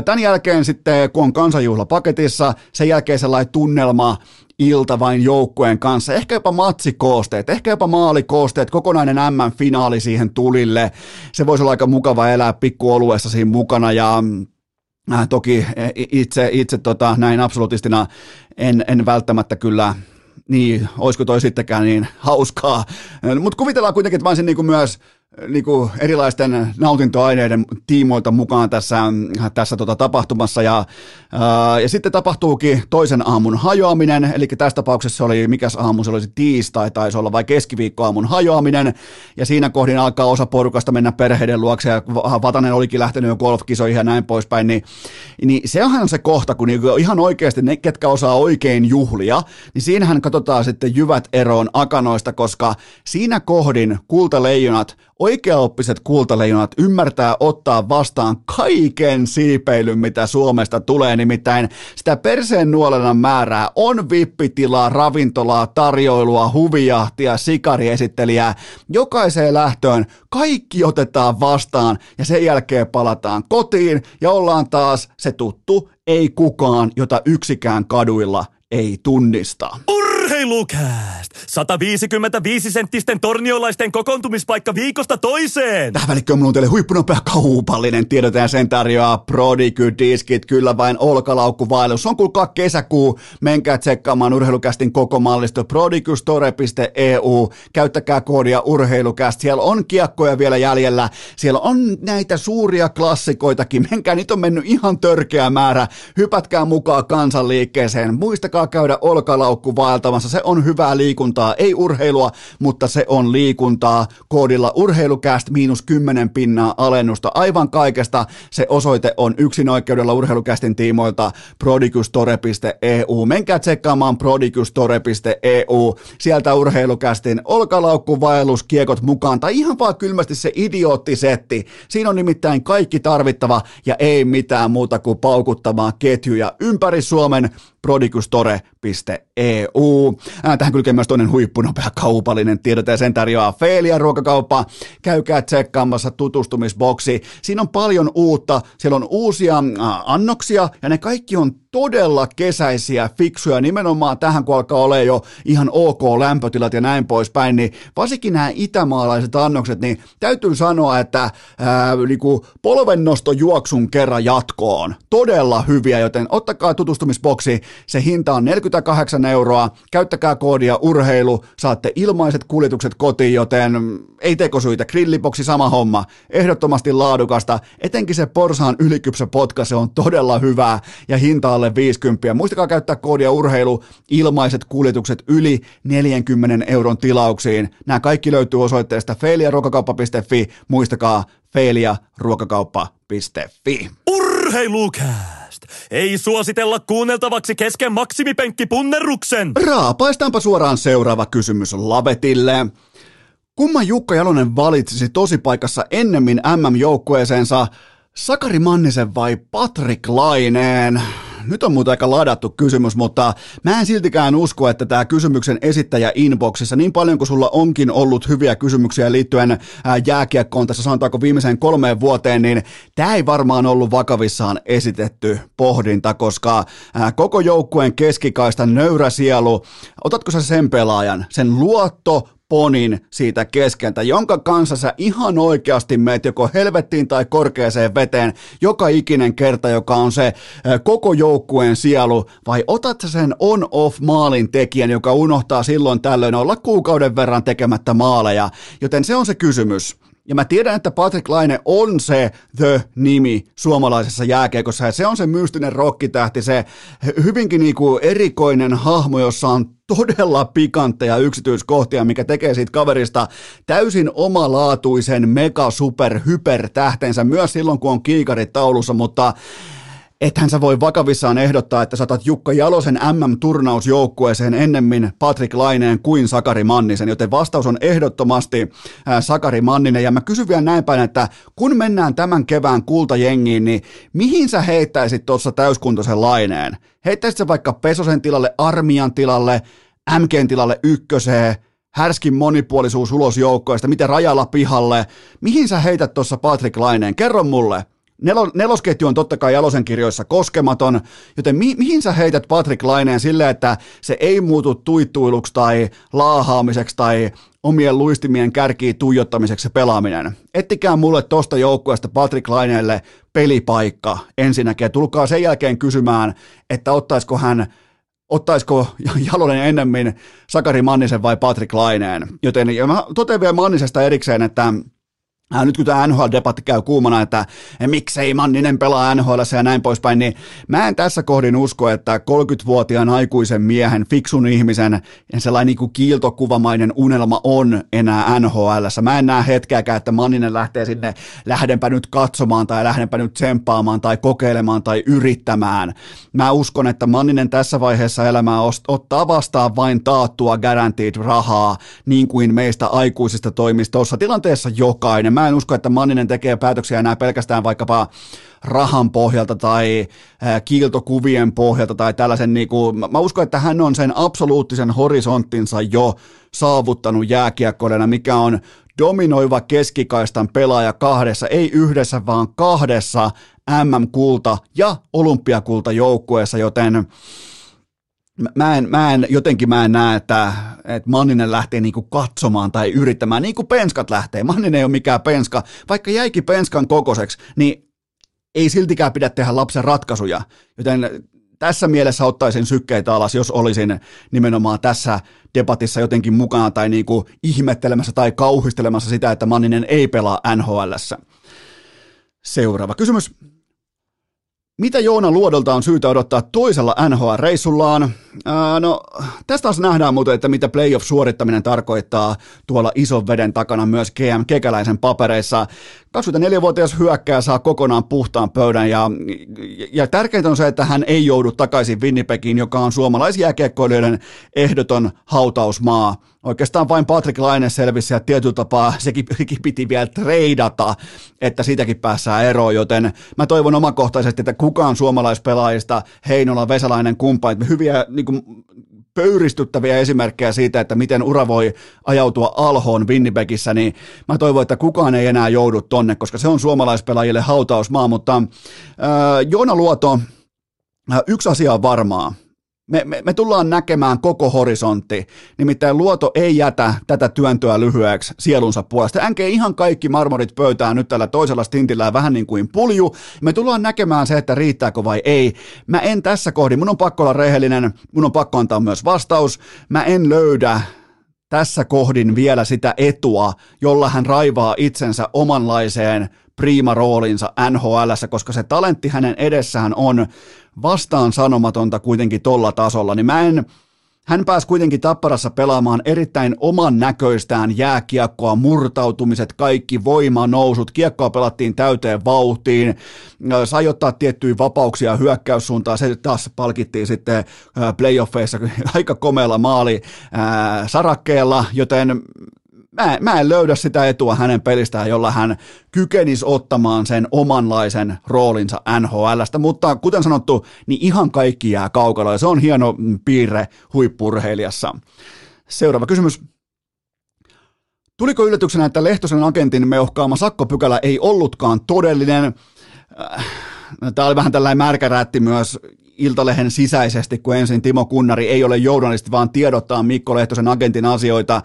Tämän jälkeen sitten, kun on kansanjuhla paketissa, sen jälkeen sellainen tunnelma, ilta vain joukkueen kanssa, ehkä jopa matsikoosteet, ehkä jopa maalikoosteet, kokonainen M-finaali siihen tulille. Se voisi olla aika mukava elää pikkuoluessa siinä mukana ja Äh, toki itse, itse tota, näin absoluutistina en, en välttämättä kyllä niin, olisiko toi sittenkään niin hauskaa. Mutta kuvitellaan kuitenkin, että mä olisin niin myös niin kuin erilaisten nautintoaineiden tiimoilta mukaan tässä, tässä tota tapahtumassa. Ja, ää, ja sitten tapahtuukin toisen aamun hajoaminen, eli tässä tapauksessa se oli, mikäs aamu se olisi tiistai, taisi olla vai keskiviikkoaamun hajoaminen, ja siinä kohdin alkaa osa porukasta mennä perheiden luokse, ja Vatanen olikin lähtenyt jo golfkisoihin ja näin poispäin, niin, niin se onhan se kohta, kun niinku ihan oikeasti ne, ketkä osaa oikein juhlia, niin siinähän katsotaan sitten jyvät eroon akanoista, koska siinä kohdin kultaleijonat Oikeaoppiset kultaleijonat ymmärtää ottaa vastaan kaiken siipeilyn, mitä Suomesta tulee, nimittäin sitä perseen nuolenan määrää on vippitilaa, ravintolaa, tarjoilua, huvijahtia, sikariesittelijää. Jokaiseen lähtöön kaikki otetaan vastaan ja sen jälkeen palataan kotiin ja ollaan taas se tuttu ei kukaan, jota yksikään kaduilla ei tunnista. Urheilukääst! 155 senttisten torniolaisten kokoontumispaikka viikosta toiseen! Tähän välikköön mulla on teille huippunopea kaupallinen tiedot ja sen tarjoaa Prodigy-diskit, kyllä vain olkalaukkuvaellus. On kuulkaa kesäkuu, menkää tsekkaamaan urheilukästin koko mallisto prodigystore.eu, käyttäkää koodia urheilukäst, siellä on kiekkoja vielä jäljellä, siellä on näitä suuria klassikoitakin, menkää, niitä on mennyt ihan törkeä määrä, hypätkää mukaan kansanliikkeeseen, muistakaa käydä olkalaukku vaeltamassa, se on hyvää liikuntaa, ei urheilua, mutta se on liikuntaa. Koodilla urheilukäst miinus 10 pinnaa alennusta aivan kaikesta. Se osoite on yksin oikeudella urheilukästin tiimoilta prodigustore.eu. Menkää tsekkaamaan prodigustore.eu. Sieltä urheilukästin olkalaukkuvaelluskiekot mukaan tai ihan vaan kylmästi se idioottisetti. Siinä on nimittäin kaikki tarvittava ja ei mitään muuta kuin paukuttamaan ketjuja ympäri Suomen prodigustore.eu. Tähän kylkee myös toinen huippunopea kaupallinen tiedot ja sen tarjoaa Feelia ruokakauppa. Käykää tsekkaamassa tutustumisboksi. Siinä on paljon uutta, siellä on uusia annoksia ja ne kaikki on todella kesäisiä, fiksuja, nimenomaan tähän kun alkaa olla jo ihan ok lämpötilat ja näin poispäin, niin varsinkin nämä itämaalaiset annokset, niin täytyy sanoa, että ää, niinku polvennostojuoksun kerran jatkoon. Todella hyviä, joten ottakaa tutustumisboksi, se hinta on 48 euroa, käyttäkää koodia urheilu, saatte ilmaiset kuljetukset kotiin, joten ei tekosyitä, grilliboksi sama homma, ehdottomasti laadukasta, etenkin se Porsaan ylikypsä potka, se on todella hyvää ja hinta alle 50. Muistakaa käyttää koodia urheilu, ilmaiset kuljetukset yli 40 euron tilauksiin. Nämä kaikki löytyy osoitteesta feiliaruokakauppa.fi, muistakaa feiliaruokakauppa.fi. Urheilukääst! Ei suositella kuunneltavaksi kesken maksimipenkkipunnerruksen! Raapaistaanpa suoraan seuraava kysymys Lavetille. Kumman Jukka Jalonen valitsisi tosipaikassa ennemmin MM-joukkueeseensa, Sakari Mannisen vai Patrick Laineen? Nyt on muuten aika ladattu kysymys, mutta mä en siltikään usko, että tämä kysymyksen esittäjä inboxissa, niin paljon kuin sulla onkin ollut hyviä kysymyksiä liittyen jääkiekkoon tässä sanotaanko viimeiseen kolmeen vuoteen, niin tämä ei varmaan ollut vakavissaan esitetty pohdinta, koska koko joukkueen keskikaista nöyrä sielu, otatko sä sen pelaajan, sen luotto, ponin siitä keskeltä, jonka kanssa sä ihan oikeasti meet joko helvettiin tai korkeaseen veteen joka ikinen kerta, joka on se koko joukkueen sielu, vai otat sä sen on-off maalin tekijän, joka unohtaa silloin tällöin olla kuukauden verran tekemättä maaleja, joten se on se kysymys. Ja mä tiedän, että Patrick Laine on se The-nimi suomalaisessa jääkiekossa, ja se on se mystinen rokkitähti, se hyvinkin niinku erikoinen hahmo, jossa on todella pikantteja yksityiskohtia, mikä tekee siitä kaverista täysin omalaatuisen mega super hyper tähtensä myös silloin, kun on kiikarit taulussa, mutta ethän sä voi vakavissaan ehdottaa, että saatat Jukka Jalosen MM-turnausjoukkueeseen ennemmin Patrick Laineen kuin Sakari Mannisen, joten vastaus on ehdottomasti Sakari Manninen. Ja mä kysyn vielä näin päin, että kun mennään tämän kevään kultajengiin, niin mihin sä heittäisit tuossa täyskuntoisen Laineen? Heittäisit sä vaikka Pesosen tilalle, Armian tilalle, MKn tilalle ykköseen, härskin monipuolisuus ulos joukkoista, miten rajalla pihalle. Mihin sä heität tuossa Patrick Laineen? Kerro mulle. Nelo, nelosketju on totta kai Jalosen kirjoissa koskematon, joten mi, mihin sä heität Patrick Laineen sille, että se ei muutu tuittuiluksi tai laahaamiseksi tai omien luistimien kärkiin tuijottamiseksi se pelaaminen. Ettikää mulle tosta joukkueesta Patrick Laineelle pelipaikka ensinnäkin ja tulkaa sen jälkeen kysymään, että ottaisiko hän ottaisiko Jalonen ennemmin Sakari Mannisen vai Patrick Laineen. Joten ja mä totean vielä Mannisesta erikseen, että Äh, nyt kun tämä NHL-debatti käy kuumana, että miksei Manninen pelaa NHL ja näin poispäin, niin mä en tässä kohdin usko, että 30-vuotiaan aikuisen miehen, fiksun ihmisen, sellainen niin kuin kiiltokuvamainen unelma on enää NHL. Mä en näe hetkeäkään, että Manninen lähtee sinne, lähdenpä nyt katsomaan tai lähdenpä nyt tsemppaamaan tai kokeilemaan tai yrittämään. Mä uskon, että Manninen tässä vaiheessa elämää ottaa vastaan vain taattua guaranteed rahaa, niin kuin meistä aikuisista toimistossa tilanteessa jokainen mä en usko, että Manninen tekee päätöksiä enää pelkästään vaikkapa rahan pohjalta tai kiiltokuvien pohjalta tai tällaisen, niin kuin, mä uskon, että hän on sen absoluuttisen horisonttinsa jo saavuttanut jääkiekkoilena, mikä on dominoiva keskikaistan pelaaja kahdessa, ei yhdessä, vaan kahdessa MM-kulta ja olympiakulta joukkueessa, joten mä en, mä en, jotenkin mä en näe, että, että Manninen lähtee niinku katsomaan tai yrittämään, niin kuin penskat lähtee. Manninen ei ole mikään penska. Vaikka jäikin penskan kokoiseksi, niin ei siltikään pidä tehdä lapsen ratkaisuja. Joten tässä mielessä ottaisin sykkeitä alas, jos olisin nimenomaan tässä debatissa jotenkin mukana tai niinku ihmettelemässä tai kauhistelemassa sitä, että Manninen ei pelaa NHLssä. Seuraava kysymys. Mitä Joona Luodolta on syytä odottaa toisella NHL-reissullaan? No, tästä taas nähdään muuten, että mitä playoff-suorittaminen tarkoittaa tuolla ison veden takana myös GM Kekäläisen papereissa. 24-vuotias hyökkääjä saa kokonaan puhtaan pöydän ja, ja tärkeintä on se, että hän ei joudu takaisin Winnipegiin, joka on suomalaisjääkiekkoilijoiden ehdoton hautausmaa. Oikeastaan vain Patrick Laine selvisi ja tietyllä tapaa sekin, piti vielä treidata, että siitäkin päässään eroon, joten mä toivon omakohtaisesti, että kukaan suomalaispelaajista, Heinola, Vesalainen, kumppanit, hyviä niin kuin, pöyristyttäviä esimerkkejä siitä, että miten ura voi ajautua alhoon Winnipegissä, niin mä toivon, että kukaan ei enää joudu tonne, koska se on suomalaispelaajille hautausmaa, mutta äh, Joona Luoto, äh, yksi asia on varmaa, me, me, me tullaan näkemään koko horisontti, nimittäin luoto ei jätä tätä työntöä lyhyeksi sielunsa puolesta. Änke ihan kaikki marmorit pöytään nyt tällä toisella stintillä vähän niin kuin pulju. Me tullaan näkemään se, että riittääkö vai ei. Mä en tässä kohdin, mun on pakko olla rehellinen, mun on pakko antaa myös vastaus. Mä en löydä tässä kohdin vielä sitä etua, jolla hän raivaa itsensä omanlaiseen prima roolinsa NHL, koska se talentti hänen edessään on vastaan sanomatonta kuitenkin tolla tasolla, niin mä en, hän pääsi kuitenkin Tapparassa pelaamaan erittäin oman näköistään jääkiekkoa, murtautumiset, kaikki voimanousut, kiekkoa pelattiin täyteen vauhtiin, sai ottaa tiettyjä vapauksia hyökkäyssuuntaan, se taas palkittiin sitten playoffeissa aika komealla maali sarakkeella, joten mä, mä en löydä sitä etua hänen pelistään, jolla hän kykenisi ottamaan sen omanlaisen roolinsa NHLstä, mutta kuten sanottu, niin ihan kaikki jää kaukalla ja se on hieno piirre huippurheilijassa. Seuraava kysymys. Tuliko yllätyksenä, että Lehtosen agentin meuhkaama sakkopykälä ei ollutkaan todellinen? Äh, Tämä oli vähän tällainen märkärätti myös Iltalehen sisäisesti, kun ensin Timo Kunnari ei ole journalisti, vaan tiedottaa Mikko Lehtosen agentin asioita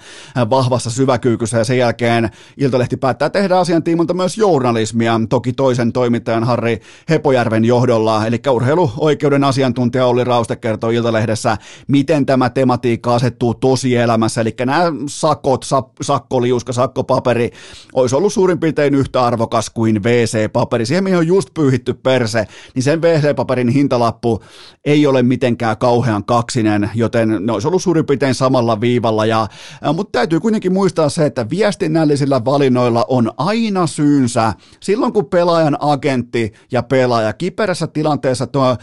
vahvassa syväkyykyssä ja sen jälkeen Iltalehti päättää tehdä asian tiimolta myös journalismia, toki toisen toimittajan Harri Hepojärven johdolla, eli urheiluoikeuden asiantuntija Olli Rauste kertoo Iltalehdessä, miten tämä tematiikka asettuu tosielämässä, eli nämä sakot, sakkoliuska, sakkopaperi olisi ollut suurin piirtein yhtä arvokas kuin WC-paperi, siihen mihin on just pyyhitty perse, niin sen WC-paperin hintalappu ei ole mitenkään kauhean kaksinen, joten ne olisi ollut suurin piirtein samalla viivalla. Ja, mutta täytyy kuitenkin muistaa se, että viestinnällisillä valinnoilla on aina syynsä. Silloin kun pelaajan agentti ja pelaaja kiperässä tilanteessa tuo,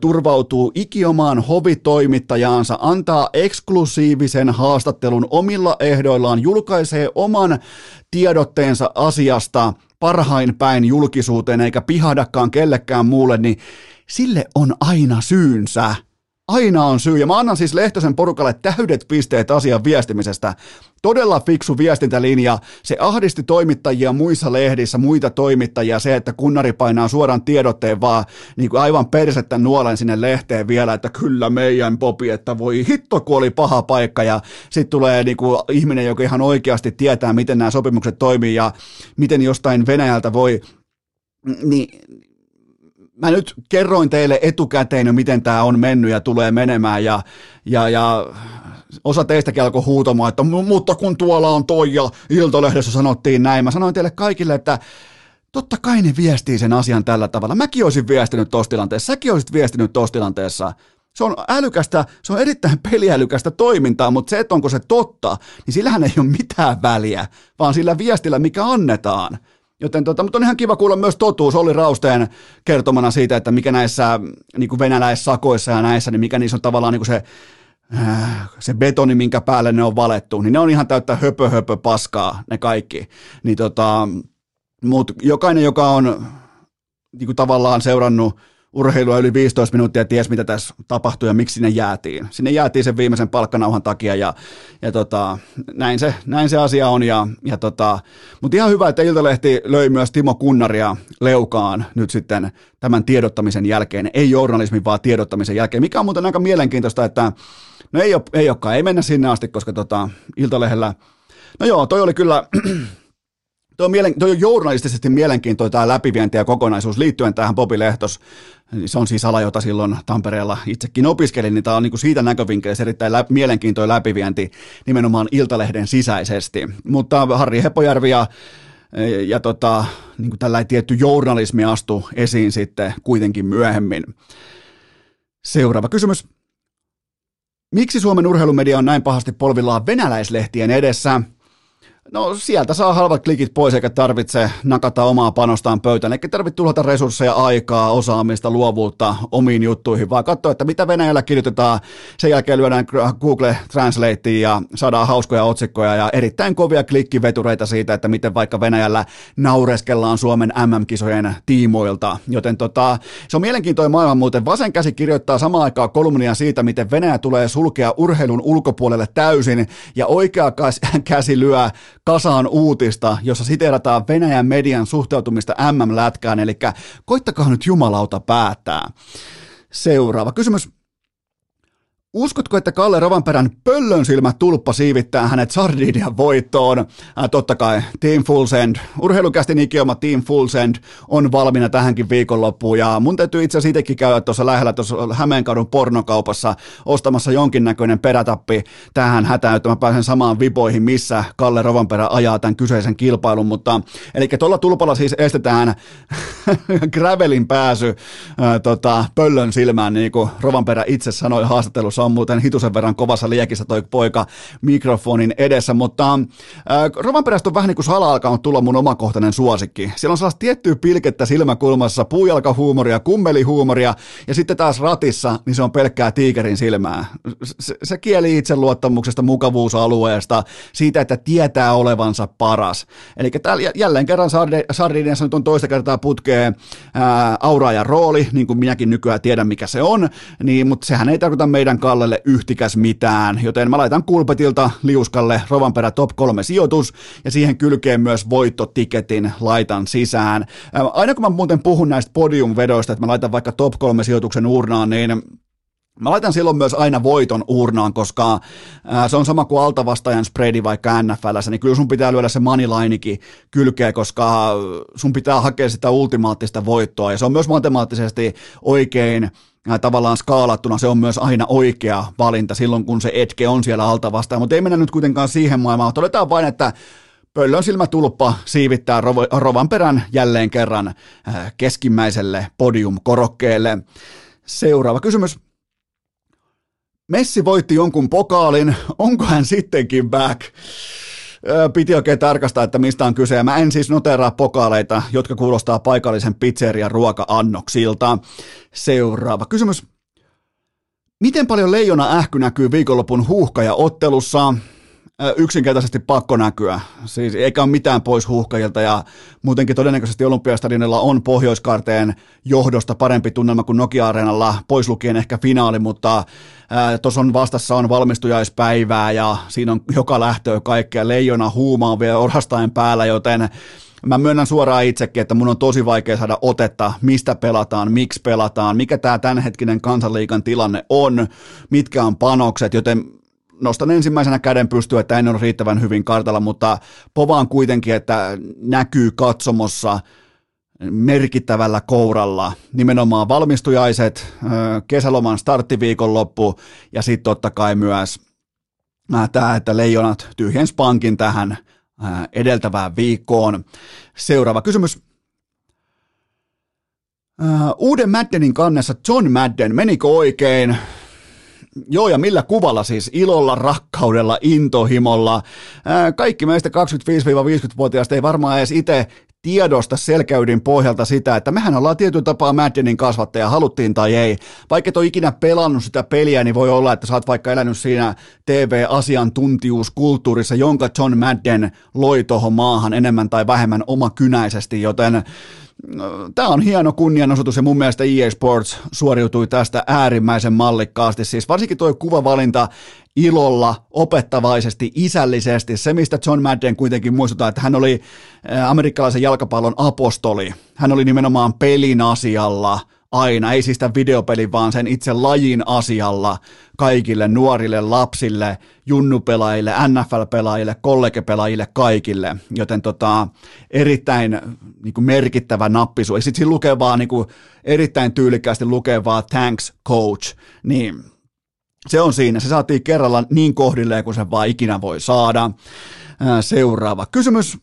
turvautuu ikiomaan hovitoimittajaansa, antaa eksklusiivisen haastattelun omilla ehdoillaan, julkaisee oman tiedotteensa asiasta parhain päin julkisuuteen eikä pihadakaan kellekään muulle, niin sille on aina syynsä. Aina on syy, ja mä annan siis Lehtosen porukalle täydet pisteet asian viestimisestä. Todella fiksu viestintälinja. Se ahdisti toimittajia muissa lehdissä, muita toimittajia, se, että kunnari painaa suoran tiedotteen vaan niin kuin aivan persettä nuolen sinne lehteen vielä, että kyllä meidän popi, että voi hitto, kun oli paha paikka, ja sitten tulee niin kuin ihminen, joka ihan oikeasti tietää, miten nämä sopimukset toimii, ja miten jostain Venäjältä voi niin mä nyt kerroin teille etukäteen miten tämä on mennyt ja tulee menemään ja, ja, ja osa teistäkin alkoi huutamaan, että mutta kun tuolla on toi ja Iltalehdessä sanottiin näin. Mä sanoin teille kaikille, että totta kai ne viestii sen asian tällä tavalla. Mäkin olisin viestinyt tuossa tilanteessa, säkin olisit viestinyt tuossa tilanteessa. Se on älykästä, se on erittäin peliälykästä toimintaa, mutta se, että onko se totta, niin sillähän ei ole mitään väliä, vaan sillä viestillä, mikä annetaan. Joten tota, mutta on ihan kiva kuulla myös totuus Olli Rausteen kertomana siitä, että mikä näissä niin kuin venäläissakoissa ja näissä, niin mikä niissä on tavallaan niin kuin se, äh, se betoni, minkä päälle ne on valettu, niin ne on ihan täyttä höpö höpö paskaa ne kaikki. Niin tota, mutta jokainen, joka on niin kuin tavallaan seurannut urheilua yli 15 minuuttia ties mitä tässä tapahtui ja miksi sinne jäätiin. Sinne jäätiin sen viimeisen palkkanauhan takia ja, ja tota, näin, se, näin se asia on. Ja, ja tota, mutta ihan hyvä, että Iltalehti löi myös Timo Kunnaria leukaan nyt sitten tämän tiedottamisen jälkeen. Ei journalismin, vaan tiedottamisen jälkeen, mikä on muuten aika mielenkiintoista, että no ei, ole, ei olekaan, ei mennä sinne asti, koska tota, Iltalehdellä, no joo, toi oli kyllä Tuo on, mielen, tuo on journalistisesti mielenkiintoinen tämä läpivienti ja kokonaisuus liittyen tähän Bobi Lehtos. Se on siis ala, jota silloin Tampereella itsekin opiskelin, niin tämä on niin kuin siitä näkövinkkelistä erittäin lä- mielenkiintoinen läpivienti nimenomaan Iltalehden sisäisesti. Mutta Harri Hepojärvi ja ja tota, niin kuin tällainen tietty journalismi astu esiin sitten kuitenkin myöhemmin. Seuraava kysymys. Miksi Suomen urheilumedia on näin pahasti polvillaan venäläislehtien edessä? No sieltä saa halvat klikit pois eikä tarvitse nakata omaa panostaan pöytään, eikä tarvitse tuhlata resursseja, aikaa, osaamista, luovuutta omiin juttuihin, vaan katsoa, että mitä Venäjällä kirjoitetaan, sen jälkeen lyödään Google Translateen ja saadaan hauskoja otsikkoja ja erittäin kovia klikkivetureita siitä, että miten vaikka Venäjällä naureskellaan Suomen MM-kisojen tiimoilta, joten tota, se on mielenkiintoinen maailma muuten. Vasen käsi kirjoittaa samaan aikaan kolumnia siitä, miten Venäjä tulee sulkea urheilun ulkopuolelle täysin ja oikea käsi lyö kasaan uutista, jossa siteerataan Venäjän median suhteutumista MM-lätkään, eli koittakaa nyt jumalauta päättää. Seuraava kysymys. Uskotko, että Kalle Rovanperän pöllön silmä tulppa siivittää hänet Sardinian voittoon? Äh, totta kai Team Full Send, urheilukästin ikioma Team Full Send on valmiina tähänkin viikonloppuun. Ja mun täytyy itse asiassa itsekin käydä tuossa lähellä tuossa Hämeenkadun pornokaupassa ostamassa jonkinnäköinen perätappi tähän hätään, että mä pääsen samaan vipoihin, missä Kalle Rovanperä ajaa tämän kyseisen kilpailun, mutta eli tuolla tulpalla siis estetään gravelin pääsy ää, äh, tota, pöllön silmään, niin kuin Rovanperä itse sanoi haastattelussa studiossa on muuten hitusen verran kovassa liekissä toi poika mikrofonin edessä, mutta äh, Rovanperästä on vähän niin kuin sala alkanut tulla mun omakohtainen suosikki. Siellä on sellaista tiettyä pilkettä silmäkulmassa, puujalkahuumoria, kummelihuumoria ja sitten taas ratissa, niin se on pelkkää tiikerin silmää. Se, se kieli itseluottamuksesta, mukavuusalueesta, siitä, että tietää olevansa paras. Eli jälleen kerran Sardiniassa nyt on toista kertaa putkeen ää, auraajan rooli, niin kuin minäkin nykyään tiedän, mikä se on, niin, mutta sehän ei tarkoita meidän Kallelle yhtikäs mitään, joten mä laitan Kulpetilta liuskalle Rovanperä top 3 sijoitus, ja siihen kylkeen myös voittotiketin laitan sisään. Ää, aina kun mä muuten puhun näistä podiumvedoista, että mä laitan vaikka top 3 sijoituksen urnaan, niin Mä laitan silloin myös aina voiton urnaan, koska se on sama kuin altavastajan spreadi vaikka NFLssä, niin kyllä sun pitää lyödä se moneylinekin kylkeä, koska sun pitää hakea sitä ultimaattista voittoa, ja se on myös matemaattisesti oikein tavallaan skaalattuna, se on myös aina oikea valinta silloin, kun se etke on siellä altavastaaja, mutta ei mennä nyt kuitenkaan siihen maailmaan, todetaan vain, että Pöllön silmätulppa siivittää Rovan perän jälleen kerran keskimmäiselle podiumkorokkeelle. Seuraava kysymys. Messi voitti jonkun pokaalin, onko hän sittenkin back? Piti oikein tarkastaa, että mistä on kyse. Mä en siis noteraa pokaaleita, jotka kuulostaa paikallisen pizzerian ruoka-annoksilta. Seuraava kysymys. Miten paljon leijona ähky näkyy viikonlopun huuhkaja-ottelussa? Yksinkertaisesti pakko näkyä. Siis eikä ole mitään pois huuhkajilta ja muutenkin todennäköisesti Olympiastadionilla on Pohjoiskarteen johdosta parempi tunnelma kuin Nokia-areenalla, pois lukien ehkä finaali, mutta tuossa on vastassa on valmistujaispäivää ja siinä on joka lähtöä kaikkea. Leijona huuma on vielä orastaen päällä, joten mä myönnän suoraan itsekin, että mun on tosi vaikea saada otetta, mistä pelataan, miksi pelataan, mikä tämä tämänhetkinen kansanliikan tilanne on, mitkä on panokset, joten nostan ensimmäisenä käden pystyä, että en ole riittävän hyvin kartalla, mutta povaan kuitenkin, että näkyy katsomossa merkittävällä kouralla nimenomaan valmistujaiset, kesäloman starttiviikonloppu ja sitten totta kai myös tämä, että leijonat tyhjens pankin tähän edeltävään viikkoon. Seuraava kysymys. Uuden Maddenin kannessa John Madden, menikö oikein? Joo, ja millä kuvalla siis? Ilolla, rakkaudella, intohimolla. Ää, kaikki meistä 25-50-vuotiaista ei varmaan edes itse tiedosta selkäydin pohjalta sitä, että mehän ollaan tietyn tapaa Maddenin kasvattaja, haluttiin tai ei. Vaikka et ole ikinä pelannut sitä peliä, niin voi olla, että sä oot vaikka elänyt siinä TV-asiantuntijuuskulttuurissa, jonka John Madden loi tuohon maahan enemmän tai vähemmän omakynäisesti, joten Tämä on hieno kunnianosoitus ja mun mielestä EA Sports suoriutui tästä äärimmäisen mallikkaasti. Siis varsinkin tuo kuvavalinta ilolla, opettavaisesti, isällisesti. Se, mistä John Madden kuitenkin muistuttaa, että hän oli amerikkalaisen jalkapallon apostoli. Hän oli nimenomaan pelin asialla – aina, ei siis tämän videopelin, vaan sen itse lajin asialla kaikille nuorille lapsille, junnupelaajille, NFL-pelaajille, kollegepelaajille, kaikille. Joten tota, erittäin niin kuin merkittävä nappisu. Ja sitten siinä lukee vaan niin kuin, erittäin tyylikkäästi lukee vaan thanks coach. Niin se on siinä. Se saatiin kerralla niin kohdilleen kuin se vaan ikinä voi saada. Seuraava kysymys.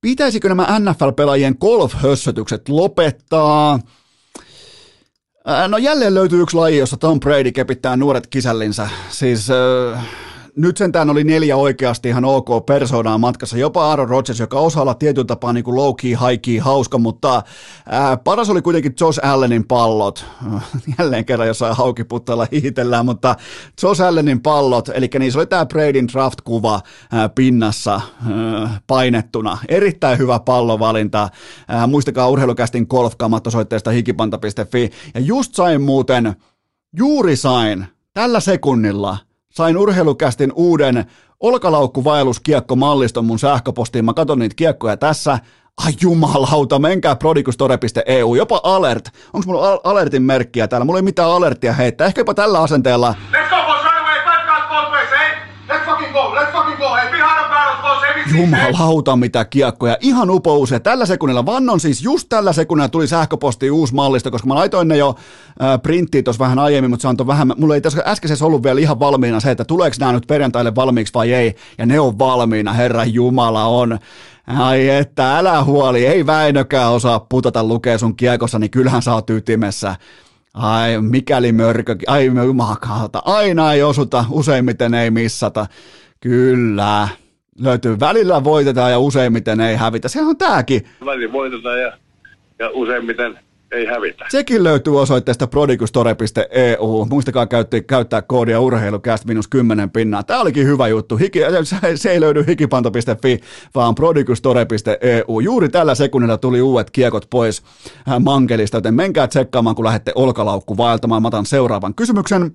Pitäisikö nämä NFL-pelaajien golf-hössötykset lopettaa? No jälleen löytyy yksi laji, jossa Tom Brady kepittää nuoret kisällinsä. Siis äh, nyt sentään oli neljä oikeasti ihan ok persoonaa matkassa, jopa Aaron Rodgers, joka osaa olla tietyllä tapaa niin kuin low key, high key, hauska, mutta ää, paras oli kuitenkin Josh Allenin pallot. Jälleen kerran jossain haukiputtalla hiitellään, mutta Josh Allenin pallot, eli niissä oli tämä Bradyn draft-kuva ää, pinnassa ää, painettuna. Erittäin hyvä pallovalinta. Ää, muistakaa urheilukästin golfkamat osoitteesta hikipanta.fi. Ja just sain muuten, juuri sain, tällä sekunnilla – sain urheilukästin uuden olkalaukkuvaelluskiekko-malliston mun sähköpostiin. Mä katson niitä kiekkoja tässä. Ai jumalauta, menkää prodikustore.eu, jopa alert. Onko mulla alertin merkkiä täällä? Mulla ei mitään alerttia heittää. Ehkä jopa tällä asenteella. Let's go, Jumalauta mitä kiekkoja. Ihan upous. Ja tällä sekunnilla, vannon siis just tällä sekunnilla tuli sähköposti uusi mallista, koska mä laitoin ne jo äh, printtiin tuossa vähän aiemmin, mutta se antoi vähän, mulla ei tässä äskeisessä ollut vielä ihan valmiina se, että tuleeko nämä nyt perjantaille valmiiksi vai ei. Ja ne on valmiina, herra Jumala on. Ai että, älä huoli, ei Väinökään osaa putata lukea sun kiekossa, niin kyllähän sä oot ytimessä. Ai, mikäli mörkökin. Ai, jumakalta. Aina ei osuta, useimmiten ei missata. Kyllä. Löytyy välillä voitetaan ja useimmiten ei hävitä. Se on tääkin. Välillä voitetaan ja, ja useimmiten ei hävitä. Sekin löytyy osoitteesta prodigustore.eu. Muistakaa käytti, käyttää koodia urheilukäst minus 10 pinnaa. Tämä olikin hyvä juttu. Hiki, se ei löydy hikipanto.fi, vaan prodigustore.eu. Juuri tällä sekunnilla tuli uudet kiekot pois äh, mankelista, joten menkää tsekkaamaan, kun lähdette olkalaukku vaeltamaan. Mä otan seuraavan kysymyksen.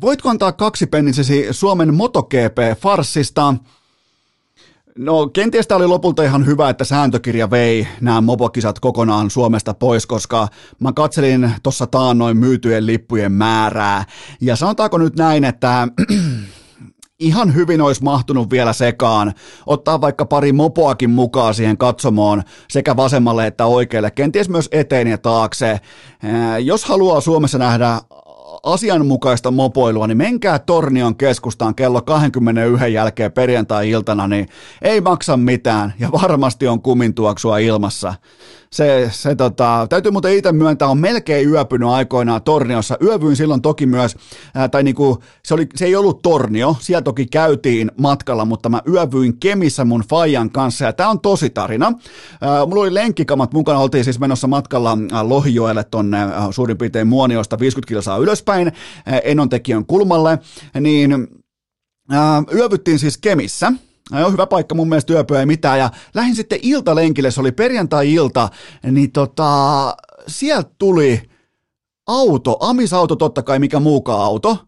Voitko antaa kaksipennisesi Suomen MotoGP-farssista? No kenties tämä oli lopulta ihan hyvä, että sääntökirja vei nämä mopokisat kokonaan Suomesta pois, koska mä katselin tuossa taannoin myytyjen lippujen määrää. Ja sanotaanko nyt näin, että ihan hyvin olisi mahtunut vielä sekaan, ottaa vaikka pari mopoakin mukaan siihen katsomoon sekä vasemmalle että oikealle, kenties myös eteen ja taakse. Jos haluaa Suomessa nähdä asianmukaista mopoilua, niin menkää Tornion keskustaan kello 21 jälkeen perjantai-iltana, niin ei maksa mitään ja varmasti on kumintuoksua ilmassa se, se tota, täytyy muuten itse myöntää, on melkein yöpynyt aikoinaan Torniossa. Yövyin silloin toki myös, ää, tai niinku, se, oli, se ei ollut Tornio, siellä toki käytiin matkalla, mutta mä yövyin Kemissä mun Fajan kanssa, ja tämä on tosi tarina. Ää, mulla oli lenkkikamat mukana, oltiin siis menossa matkalla Lohijoelle tonne ää, suurin piirtein Muoniosta 50 kilsaa ylöspäin, ää, Enontekijön kulmalle, niin ää, yövyttiin siis Kemissä, No, hyvä paikka mun mielestä yöpyä ei mitään. Ja lähdin sitten iltalenkille, se oli perjantai-ilta, niin tota, sieltä tuli auto, amisauto totta kai, mikä muukaan auto.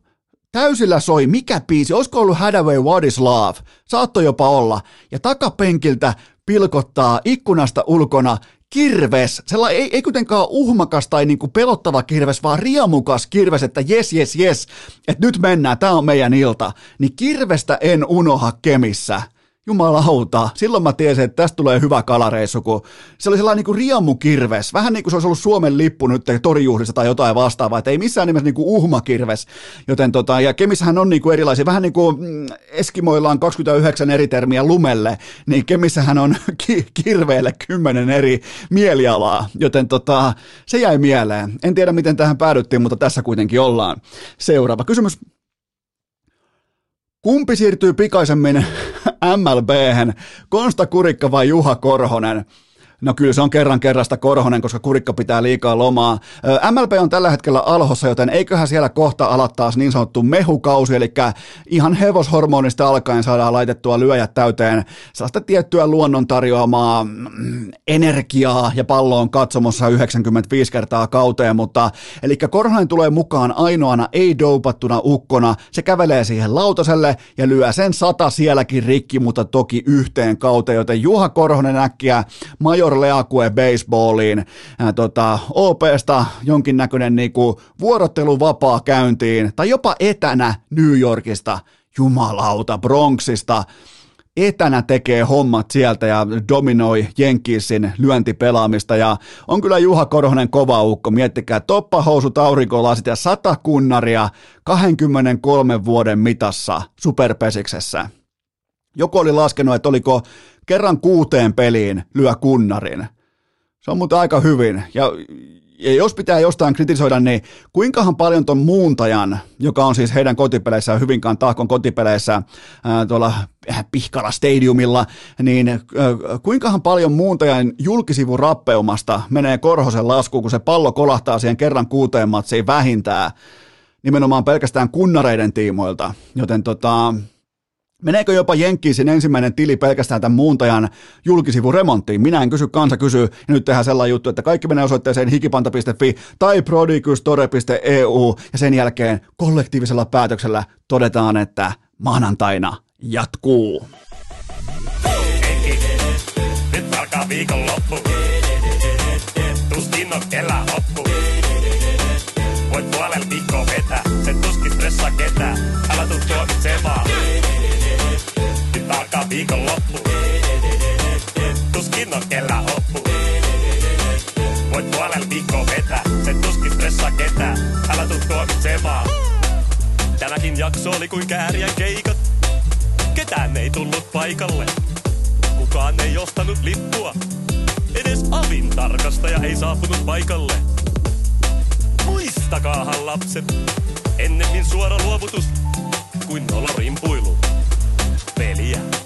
Täysillä soi, mikä biisi, olisiko ollut Hadaway What is Love? Saattoi jopa olla. Ja takapenkiltä pilkottaa ikkunasta ulkona kirves, sella ei, ei kuitenkaan uhmakas tai niinku pelottava kirves, vaan riemukas kirves, että jes, jes, jes, että nyt mennään, tämä on meidän ilta. Niin kirvestä en unoha Kemissä jumalauta, silloin mä tiesin, että tästä tulee hyvä kalareissu, kun se oli sellainen niin kuin riemukirves, vähän niin kuin se olisi ollut Suomen lippu nyt torijuhlissa tai jotain vastaavaa, että ei missään nimessä niin kuin uhmakirves, joten tota, ja Kemissähän on niin kuin erilaisia, vähän niin kuin mm, Eskimoilla on 29 eri termiä lumelle, niin Kemissähän on ki- kirveelle 10 eri mielialaa, joten tota, se jäi mieleen. En tiedä, miten tähän päädyttiin, mutta tässä kuitenkin ollaan. Seuraava kysymys. Kumpi siirtyy pikaisemmin mlb Konsta Kurikka vai Juha Korhonen? No kyllä se on kerran kerrasta Korhonen, koska kurikka pitää liikaa lomaa. MLP on tällä hetkellä alhossa, joten eiköhän siellä kohta ala taas niin sanottu mehukausi, eli ihan hevoshormonista alkaen saadaan laitettua lyöjät täyteen sellaista tiettyä luonnon tarjoamaa mm, energiaa ja pallo on katsomossa 95 kertaa kauteen, mutta eli Korhonen tulee mukaan ainoana ei-doupattuna ukkona, se kävelee siihen lautaselle ja lyö sen sata sielläkin rikki, mutta toki yhteen kauteen, joten Juha Korhonen äkkiä Major Major Leakue baseballiin, ää, tota, OPsta jonkinnäköinen niinku vuorotteluvapaa käyntiin, tai jopa etänä New Yorkista, jumalauta, Bronxista, etänä tekee hommat sieltä ja dominoi Jenkisin lyöntipelaamista ja on kyllä Juha Korhonen kova ukko, miettikää toppahousut, aurinkolasit ja sata kunnaria 23 vuoden mitassa superpesiksessä. Joku oli laskenut, että oliko kerran kuuteen peliin lyö kunnarin. Se on muuten aika hyvin. Ja, ja jos pitää jostain kritisoida, niin kuinkahan paljon ton muuntajan, joka on siis heidän kotipeleissä, Hyvinkään Tahkon kotipeleissä ää, tuolla äh, Pihkala Stadiumilla, niin ää, kuinkahan paljon muuntajan julkisivun rappeumasta menee Korhosen laskuun, kun se pallo kolahtaa siihen kerran kuuteen matsiin vähintään, nimenomaan pelkästään kunnareiden tiimoilta. Joten tota, Meneekö jopa Jenkkiisin ensimmäinen tili pelkästään tämän muuntajan julkisivun remonttiin? Minä en kysy, kansa kysyy. Ja nyt tehdään sellainen juttu, että kaikki menee osoitteeseen hikipanta.fi tai prodigustore.eu ja sen jälkeen kollektiivisella päätöksellä todetaan, että maanantaina jatkuu. Nyt alkaa viikonloppu. Tuskin on kellään loppu. Voit puolella viikkoa vetää, se tuskin stressaa ketään. Alkaa viikonloppu. Tuskin on kellään hoppu. Voit puolella viikkoa vetää, se tuskin stressaa ketään. Älä tuu tuomitsemaan. Tämäkin jakso oli kuin kääriä keikat. Ketään ei tullut paikalle. Kukaan ei ostanut lippua. Edes avin tarkastaja ei saapunut paikalle. Muistakaahan lapset, ennemmin suora luovutus kuin nolo rimpuilu. Peliä.